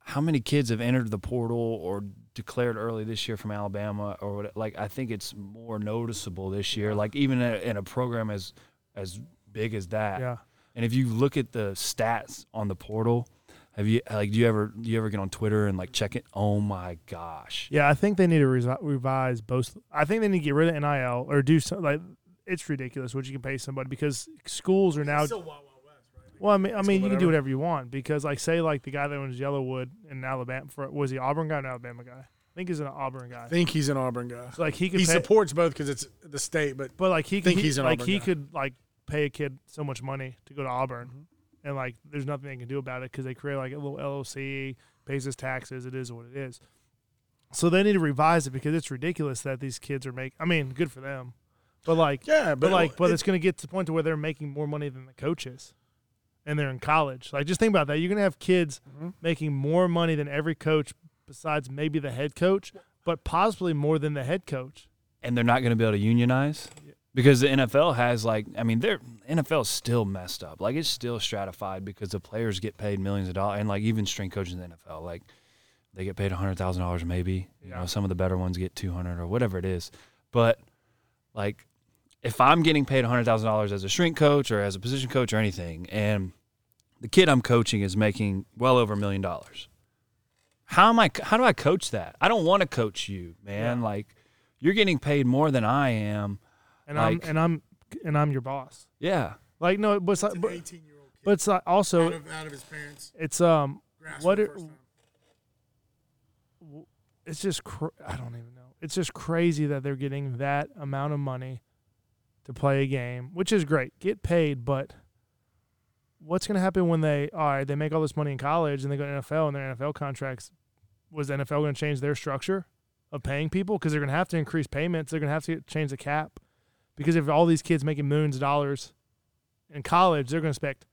how many kids have entered the portal or declared early this year from Alabama or what like I think it's more noticeable this year like even in a, in a program as as big as that. Yeah. And if you look at the stats on the portal, have you like do you ever do you ever get on Twitter and like check it? Oh my gosh. Yeah, I think they need to resi- revise both. I think they need to get rid of NIL or do something like it's ridiculous what you can pay somebody because schools are now. Still Wild Wild West, right? Well, I mean, I mean, you can do whatever. whatever you want because, like, say, like the guy that owns Yellowwood in Alabama, for was he Auburn guy or an Alabama guy? I think he's an Auburn guy. I think he's an Auburn guy. So, like he could He pay, supports both because it's the state, but but like he could think he- he's an like Auburn he guy. could like pay a kid so much money to go to Auburn, Mm-hmm. and like there's nothing they can do about it because they create like a little LLC, pays his taxes. It is what it is. So they need to revise it because it's ridiculous that these kids are making. I mean, good for them, but like yeah, But but, like, but it- it's going to get to the point to where they're making more money than the coaches, and they're in college. Like, just think about that. You're going to have kids Mhm. making more money than every coach, besides maybe the head coach, but possibly more than the head coach. and they're not going to be able to unionize because the NFL has like I mean their NFL is still messed up like it's still stratified because the players get paid millions of dollars and like even strength coaches in the NFL like they get paid hundred thousand dollars maybe you Yeah. know some of the better ones get two hundred or whatever it is but like if I'm getting paid hundred thousand dollars as a shrink coach or as a position coach or anything and the kid I'm coaching is making well over a million dollars how am I how do I coach that I don't want to coach you man Yeah. like you're getting paid more than I am. And Like- I'm and I'm and I'm your boss. Yeah. Like no, but it's like, an but, 18 year old kid but it's like also out, of, out of his parents' it's um grasp What for the are- first time. it's just cr- I don't even know. It's just crazy that they're getting that amount of money to play a game, which is great. Get paid, but what's going to happen when they all right, they make all this money in college and they go to NFL and their NFL contracts was the NFL going to change their structure of paying people because they're going to have to increase payments, they're going to have to change the cap because if all these kids making millions of dollars in college, they're going to expect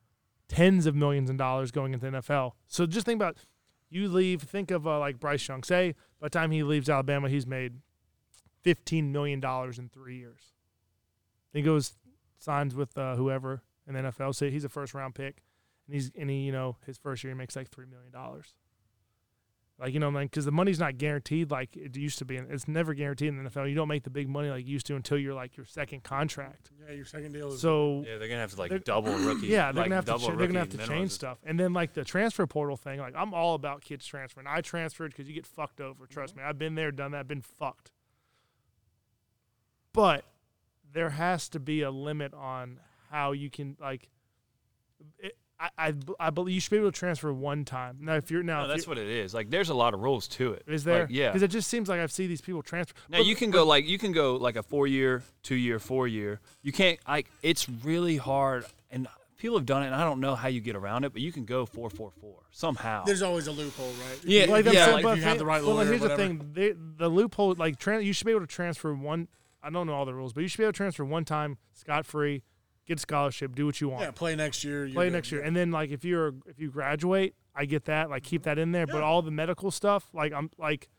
tens of millions of dollars going into the NFL. So just think about you leave. Think of uh, like Bryce Young. Say by the time he leaves Alabama, he's made fifteen million dollars in three years. He goes signs with uh, whoever in the NFL. Say he's a first round pick, and he's and he you know his first year he makes like three million dollars. Like you know, like because the money's not guaranteed like it used to be. It's never guaranteed in the NFL. You don't make the big money like you used to until you're like your second contract. Yeah, your second deal is So Yeah, they're gonna have to like double [clears throat] rookie. yeah, they're like, gonna have to double cha- they're gonna have to change stuff, and then like the transfer portal thing. Like I'm all about kids transferring. I transferred because you get fucked over. Trust mm-hmm. me, I've been there, done that, been fucked. But there has to be a limit on how you can like. It, I, I I believe you should be able to transfer one time. Now, if you're now, No, that's you're- what it is. Like, there's a lot of rules to it. is there? Like, yeah. because it just seems like I've seen these people transfer. Now But- you can but- go like you can go like a four year, two year, four year. You can't like it's really hard, and people have done it. and I don't know how you get around it, but you can go four four four somehow. There's always a loophole, right? Yeah, like I'm yeah, saying, like but if you have the right well, lawyer or here's the thing: they, the loophole, like tran you should be able to transfer one. I don't know all the rules, but you should be able to transfer one time, scot free, get scholarship, do what you want, Yeah, play next year. play good. next year, and then like if you're if you graduate, I get that, like keep that in there. But all the medical stuff, like I'm like.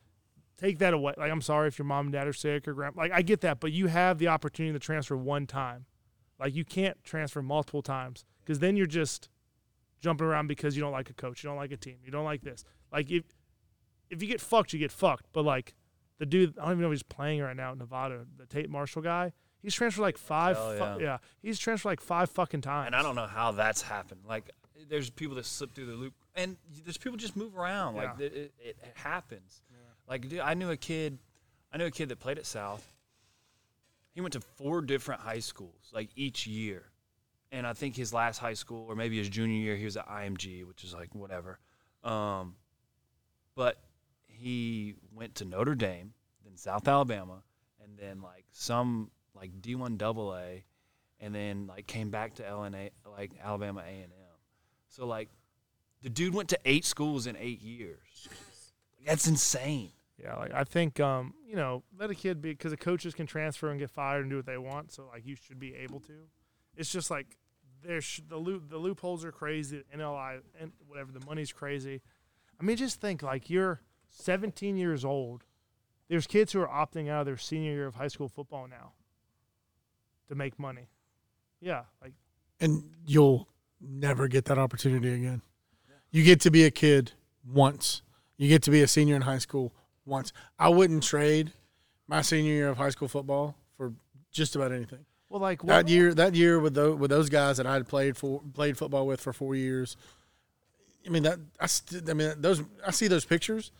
Take that away. Like I'm sorry if your mom and dad are sick or grand. Like I get that, but you have the opportunity to transfer one time. Like you can't transfer multiple times because then you're just jumping around because you don't like a coach, you don't like a team, you don't like this. Like if if you get fucked, you get fucked. But like the dude, I don't even know if he's playing right now in Nevada. The Tate Martell guy, he's transferred like five. Hell fu- yeah. yeah, he's transferred like five fucking times. and I don't know how that's happened. Like, there's people that slip through the loop, and there's people just move around. Like, Yeah. it, it, it happens. Like, dude, I knew a kid, I knew a kid that played at South. He went to four different high schools, like each year, and I think his last high school, or maybe his junior year, he was at IMG, which is like whatever. Um, but he went to Notre Dame, then South Alabama, and then like some like D1 double A, and then like came back to LNA like Alabama A and M. So like the dude went to eight schools in eight years. That's insane. Yeah, like I think um, you know, let a kid be because the coaches can transfer and get fired and do what they want. So like you should be able to. It's just like there's the loop the loopholes are crazy. NLI and whatever the money's crazy. I mean, just think like you're 17 years old. There's kids who are opting out of their senior year of high school football now to make money. Yeah, like and you'll never get that opportunity again. You get to be a kid once. You get to be a senior in high school once. I wouldn't trade my senior year of high school football for just about anything. well, like That year, that year with those with those guys that I had played for played football with for four years. I mean that I st- I mean those I see those pictures.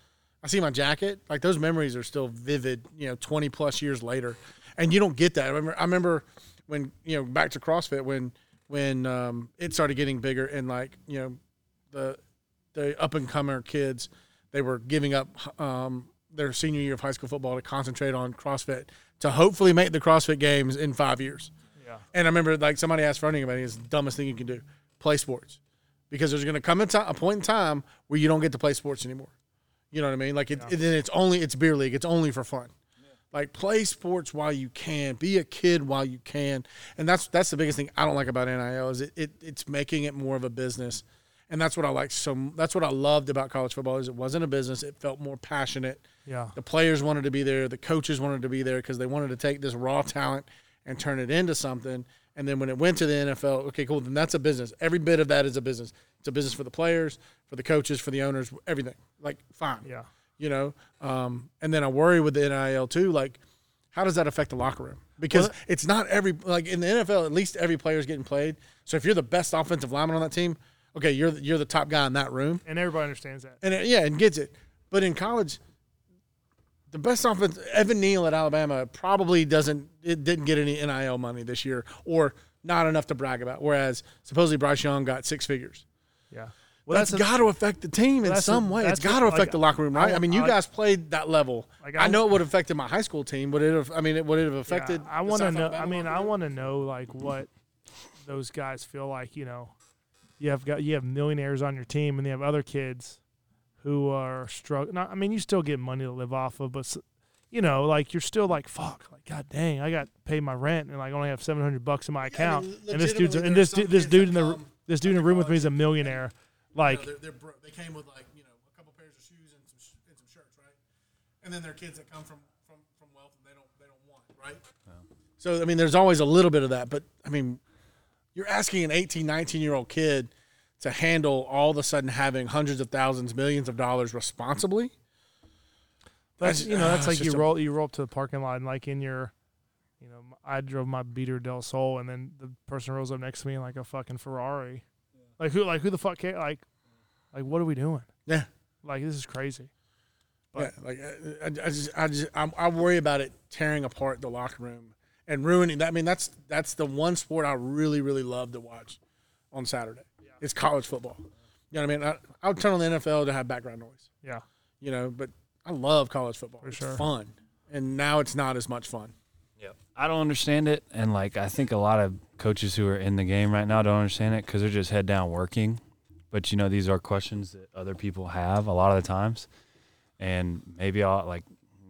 I see my jacket. Like those memories are still vivid. You know, twenty plus years later, and you don't get that. I remember, I remember when you know back to CrossFit when when um, it started getting bigger and like you know the the up and comer kids they were giving up um, their senior year of high school football to concentrate on CrossFit to hopefully make the CrossFit games in five years. Yeah. And I remember like somebody asked running about it, it's the dumbest thing you can do. Play sports. Because there's gonna come a, ti- a point in time where you don't get to play sports anymore. You know what I mean? Like it, it- then it's only it's beer league. It's only for fun. Like play sports while you can. Be a kid while you can. And that's that's the biggest thing I don't like about NIL is it, it it's making it more of a business. And that's what I like so that's what I loved about college football is it wasn't a business. It felt more passionate. Yeah. The players wanted to be there. The coaches wanted to be there because they wanted to take this raw talent and turn it into something. And then when it went to the NFL, okay, cool. Then that's a business. Every bit of that is a business. It's a business for the players, for the coaches, for the owners, everything. Like fine, Yeah. You know. Um, and then I worry with the NIL too. Like, how does that affect the locker room? Because Well- it's not every like in the NFL. At least every player is getting played. So if you're the best offensive lineman on that team, okay, you're the, you're the top guy in that room And everybody understands that. and it, yeah, and gets it. But in college, the best offense, Evan Neal at Alabama probably doesn't it didn't get any NIL money this year, or not enough to brag about. Whereas supposedly Bryce Young got six figures. Yeah. That's a- got to affect the team in some a- way. It's that's got to affect like, the locker room, right? I- I, mean, you I- guys played that level. Like, I, I- know it would have affected my high school team. Would it have? I mean, it would it have affected? Yeah, I want to know. I mean, I want to know like what those guys feel like. You know, you have got you have millionaires on your team, and you have other kids who are struggling. I mean, you still get money to live off of, but you know, like you're still like fuck. Like god dang, I got to pay my rent, and like only have seven hundred bucks in my account. and this dude's and this this dude in the come this dude in the room with me is a millionaire. Like you know, they're, they're bro- they came with like you know a couple pairs of shoes and some sh- and some shirts, right? And then there are kids that come from from from wealth and they don't they don't want, right? So I mean, there's always a little bit of that, but I mean, you're asking an 18, 19 year old kid to handle all of a sudden having hundreds of thousands, millions of dollars responsibly. That's That's- you know that's ah, [sighs] like you just a- roll you roll up to the parking lot and like in your, you know I drove my beater Del Sol and then the person rolls up next to me in like a fucking Ferrari, like who like who the fuck care like, like what are we doing? Yeah. Like this is crazy. Yeah, like I, I, I just, I just, I'm, I worry about it tearing apart the locker room and ruining that. I mean, that's that's the one sport I really, really love to watch on Saturday. Yeah. It's college football. You know what I mean? I, I would turn on the NFL to have background noise. Yeah, You know, but I love college football. For it's sure. fun, and now it's not as much fun. Yeah, I don't understand it, and like I think a lot of coaches who are in the game right now don't understand it because they're just head down working. But you know, these are questions that other people have a lot of the times, and maybe I'll like,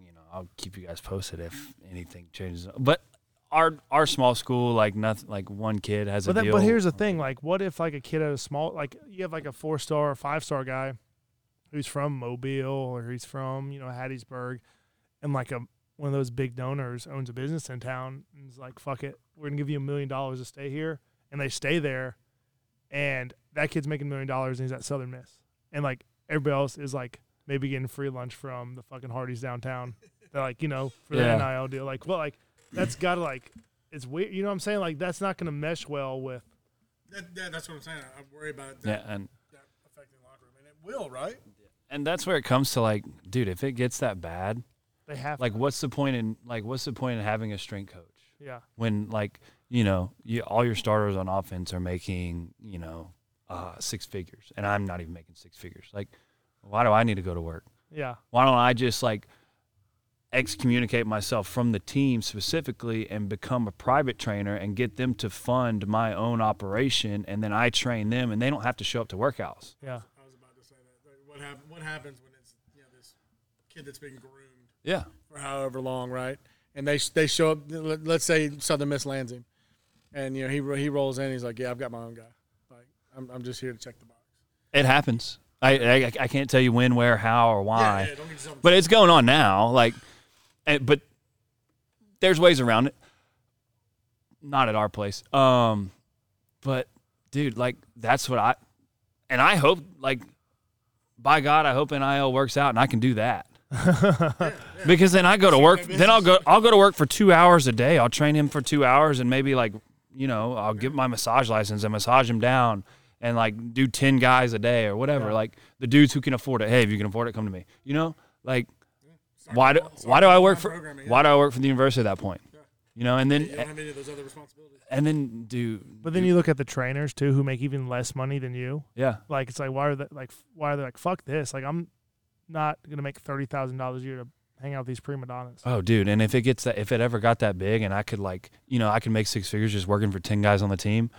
you know, I'll keep you guys posted if anything changes. But our our small school, like nothing, like one kid has but a that, deal. but here's the thing like what if like a kid at a small like you have like a four star or five star guy, who's from Mobile or he's from you know Hattiesburg, and like a one of those big donors owns a business in town and is like fuck it we're gonna give you a million dollars to stay here and they stay there, and that kid's making a million dollars and he's at Southern Miss and like everybody else is like maybe getting free lunch from the fucking Hardee's downtown. They're like you know for Yeah. the NIL deal like well like that's gotta like it's weird you know what I'm saying like that's not gonna mesh well with That, yeah, that's what I'm saying. I worry about yeah, and that affecting locker room, and it will, right? and that's where it comes to like, dude, if it gets that bad, They have like, what's the point in like, what's the point in having a strength coach? yeah. when like you know you, all your starters on offense are making you know uh, six figures and i'm not even making six figures like why do i need to go to work Yeah. why don't i just like excommunicate myself from the team specifically and become a private trainer and get them to fund my own operation and then i train them and they don't have to show up to workouts Yeah. I was about to say that. Like, what happen, What happens when it's you know this kid that's been groomed yeah for however long, right? And they they show up. let- Let's say Southern Miss lands him, and you know he he rolls in. He's like, "Yeah, I've got my own guy. Like, I'm I'm just here to check the box." it happens i i, I can't tell you when where how or why Yeah, yeah, don't get yourself. but it's going on now. Like, but there's ways around it. Not at our place. Um, but dude, like that's what I, and I hope like, by God, I hope NIL works out and I can do that. [laughs] because then I go to work. Then I'll go. I'll go to work for two hours a day. I'll train him for two hours and maybe like, you know, I'll get my massage license and massage him down and like do ten guys a day or whatever. Yeah. Like the dudes who can afford it. Hey, if you can afford it, come to me. You know, like Start why do why do I work for yeah. why do I work for the university at that point? You know, and You don't then have any of those other responsibilities. and then do But then you look at the trainers too, who make even less money than you. yeah Like it's like why are they like why are they like fuck this? Like I'm not gonna make thirty thousand dollars a year to hang out with these prima donnas. Oh, dude, and if it gets that, if it ever got that big, and I could like, you know, I could make six figures just working for ten guys on the team,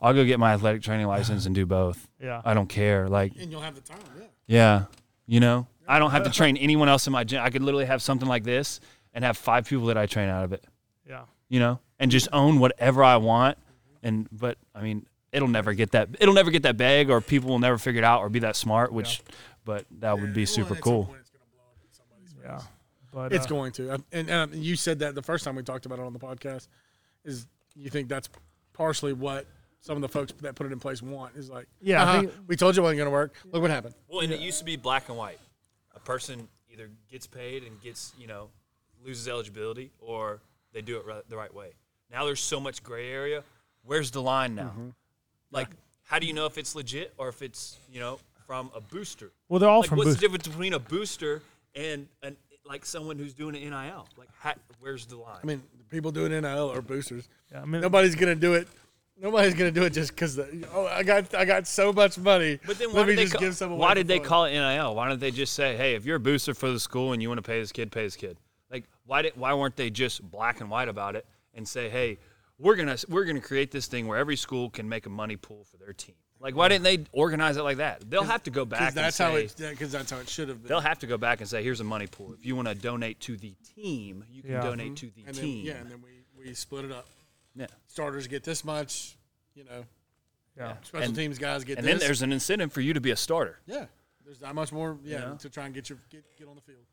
I'll go get my athletic training license and do both. yeah. I don't care. Like, And you'll have the time. Yeah. yeah, you know, I don't have to train anyone else in my gym. I could literally have something like this and have five people that I train out of it. Yeah. You know, and just own whatever I want. And but I mean, it'll never get that. It'll never get that big, or people will never figure it out or be that smart. Which, but that would be super cool. Yeah. But It's uh, going to. And, and you said that the first time we talked about it on the podcast is you think that's partially what some of the folks that put it in place want is like, Yeah, uh-huh, think- we told you it wasn't going to work. Look what happened. Well, and it used to be black and white. A person either gets paid and gets, you know, loses eligibility, or they do it ri- the right way. Now there's so much gray area. Where's the line now? Like, how do you know if it's legit or if it's, you know, from a booster? well, they're all like, from what's Boost. the difference between a booster and an like someone who's doing an NIL? Like, how, where's the line? I mean, people doing NIL or boosters. Yeah, I mean, Nobody's going to do it. Nobody's going to do it just because oh I got I got so much money. But then let why me did they just call, give some why did they call it NIL? Why don't they just say, "Hey, if you're a booster for the school and you want to pay this kid, pay this kid"? Like, why did why weren't they just black and white about it and say, "Hey, we're gonna we're gonna create this thing where every school can make a money pool for their team"? Like, why didn't they organize it like that? They'll have to go back. Because that's and how it because that's how it should have been. They'll have to go back and say, "Here's a money pool. If you want to donate to the team, you can Yeah. donate to the and then, team." yeah, and then we, we split it up. Yeah. Starters get this much, you know. yeah. Special And- teams guys get this. And this. then there's an incentive for you to be a starter. yeah, there's that much more. Yeah, know? to try and get your get, get on the field.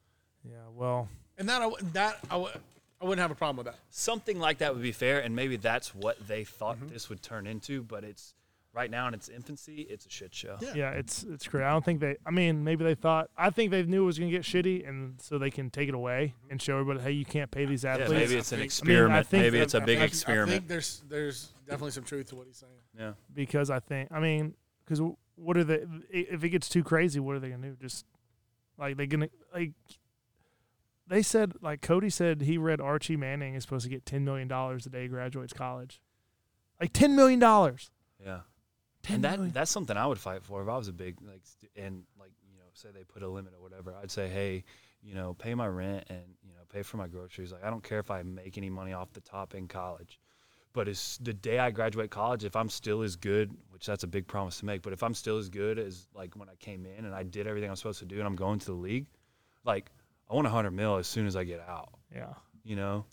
Yeah. Well, And that I that I, w- I wouldn't have a problem with that. something like that would be fair, and maybe that's what they thought Mm-hmm. this would turn into. But it's right now in its infancy, it's a shit show. Yeah. yeah, it's it's great. I don't think they. I mean, maybe they thought. I think they knew it was gonna get shitty, and so they can take it away and show everybody, hey, you can't pay these Yeah, athletes. maybe it's an I mean, I experiment. think maybe that- it's a big think- I I experiment. think there's there's definitely some truth to what he's saying. yeah. because I think I mean because what are they if it gets too crazy what are they gonna do just like they're gonna like they said like Cody said he read Archie Manning is supposed to get ten million dollars the day he graduates college like ten million dollars Yeah. Ten And that million. that's something I would fight for if I was a big like st- and like you know say they put a limit or whatever. I'd say hey, you know, pay my rent and you know pay for my groceries. Like I don't care if I make any money off the top in college. But it's the day I graduate college, if I'm still as good, which that's a big promise to make, but if I'm still as good as like when I came in and I did everything I'm supposed to do and I'm going to the league, like I want a hundred mil as soon as I get out. yeah You know?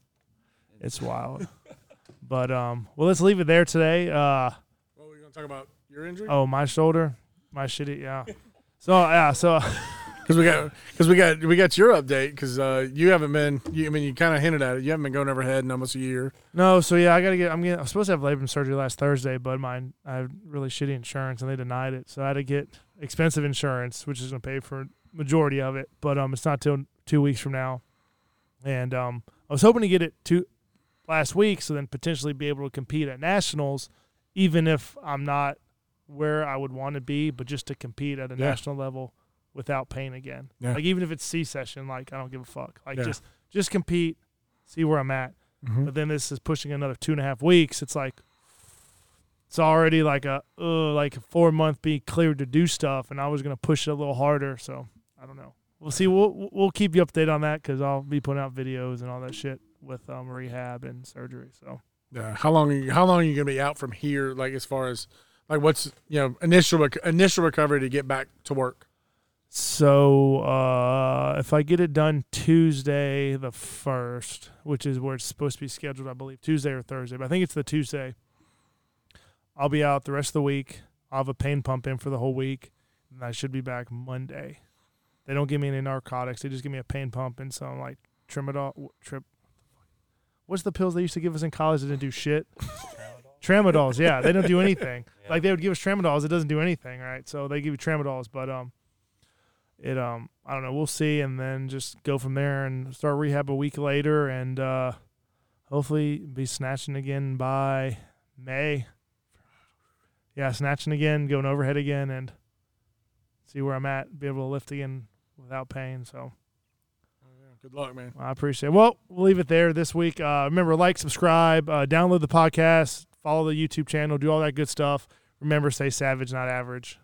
it's wild [laughs] but um well let's leave it there today uh What were we going to talk about? Your injury? oh my shoulder my shitty yeah [laughs] so yeah so [laughs] Because we got because we got we got your update because uh, you haven't been. You, I mean, you kind of hinted at it. You haven't been going overhead in almost a year. No, so yeah, I gotta get. I'm getting. I'm supposed to have labrum surgery last Thursday, but mine I have really shitty insurance and they denied it. So I had to get expensive insurance, which is gonna pay for majority of it. But um, it's not till two weeks from now, and um, I was hoping to get it to last week, so then potentially be able to compete at nationals, even if I'm not where I would want to be, but just to compete at a Yeah. national level without pain again. Yeah. Like even if it's C session, like I don't give a fuck. Like Yeah. just just compete, see where I'm at. Mm-hmm. But then this is pushing another two and a half weeks. It's like it's already like a uh, like a four month be cleared to do stuff, and I was gonna push it a little harder. So I don't know. We'll see. We'll we'll keep you updated on that because I'll be putting out videos and all that shit with um, rehab and surgery. So Yeah. How long? Are you, how long are you going to be out from here? Like as far as like what's you know initial rec- initial recovery to get back to work. so uh, if I get it done Tuesday the first, which is where it's supposed to be scheduled, I believe Tuesday or Thursday, but I think it's the Tuesday. I'll be out the rest of the week. I'll have a pain pump in for the whole week, and I should be back Monday. They don't give me any narcotics; they just give me a pain pump and some like Trimadol. w- Trip. What's the pills they used to give us in college that didn't do shit? [laughs] Tramadols, yeah, they don't do [laughs] anything. Like they would give us tramadols, it doesn't do anything, right? So they give you tramadols, but um, it um, I don't know. We'll see, and then just go from there and start rehab a week later, and uh, hopefully be snatching again by May. Yeah, snatching again, going overhead again, and see where I'm at. Be able to lift again without pain. So Good luck, man. I appreciate it. Well, we'll leave it there this week. Uh, remember, like, subscribe, uh, download the podcast, follow the YouTube channel, do all that good stuff. Remember, stay savage, not average.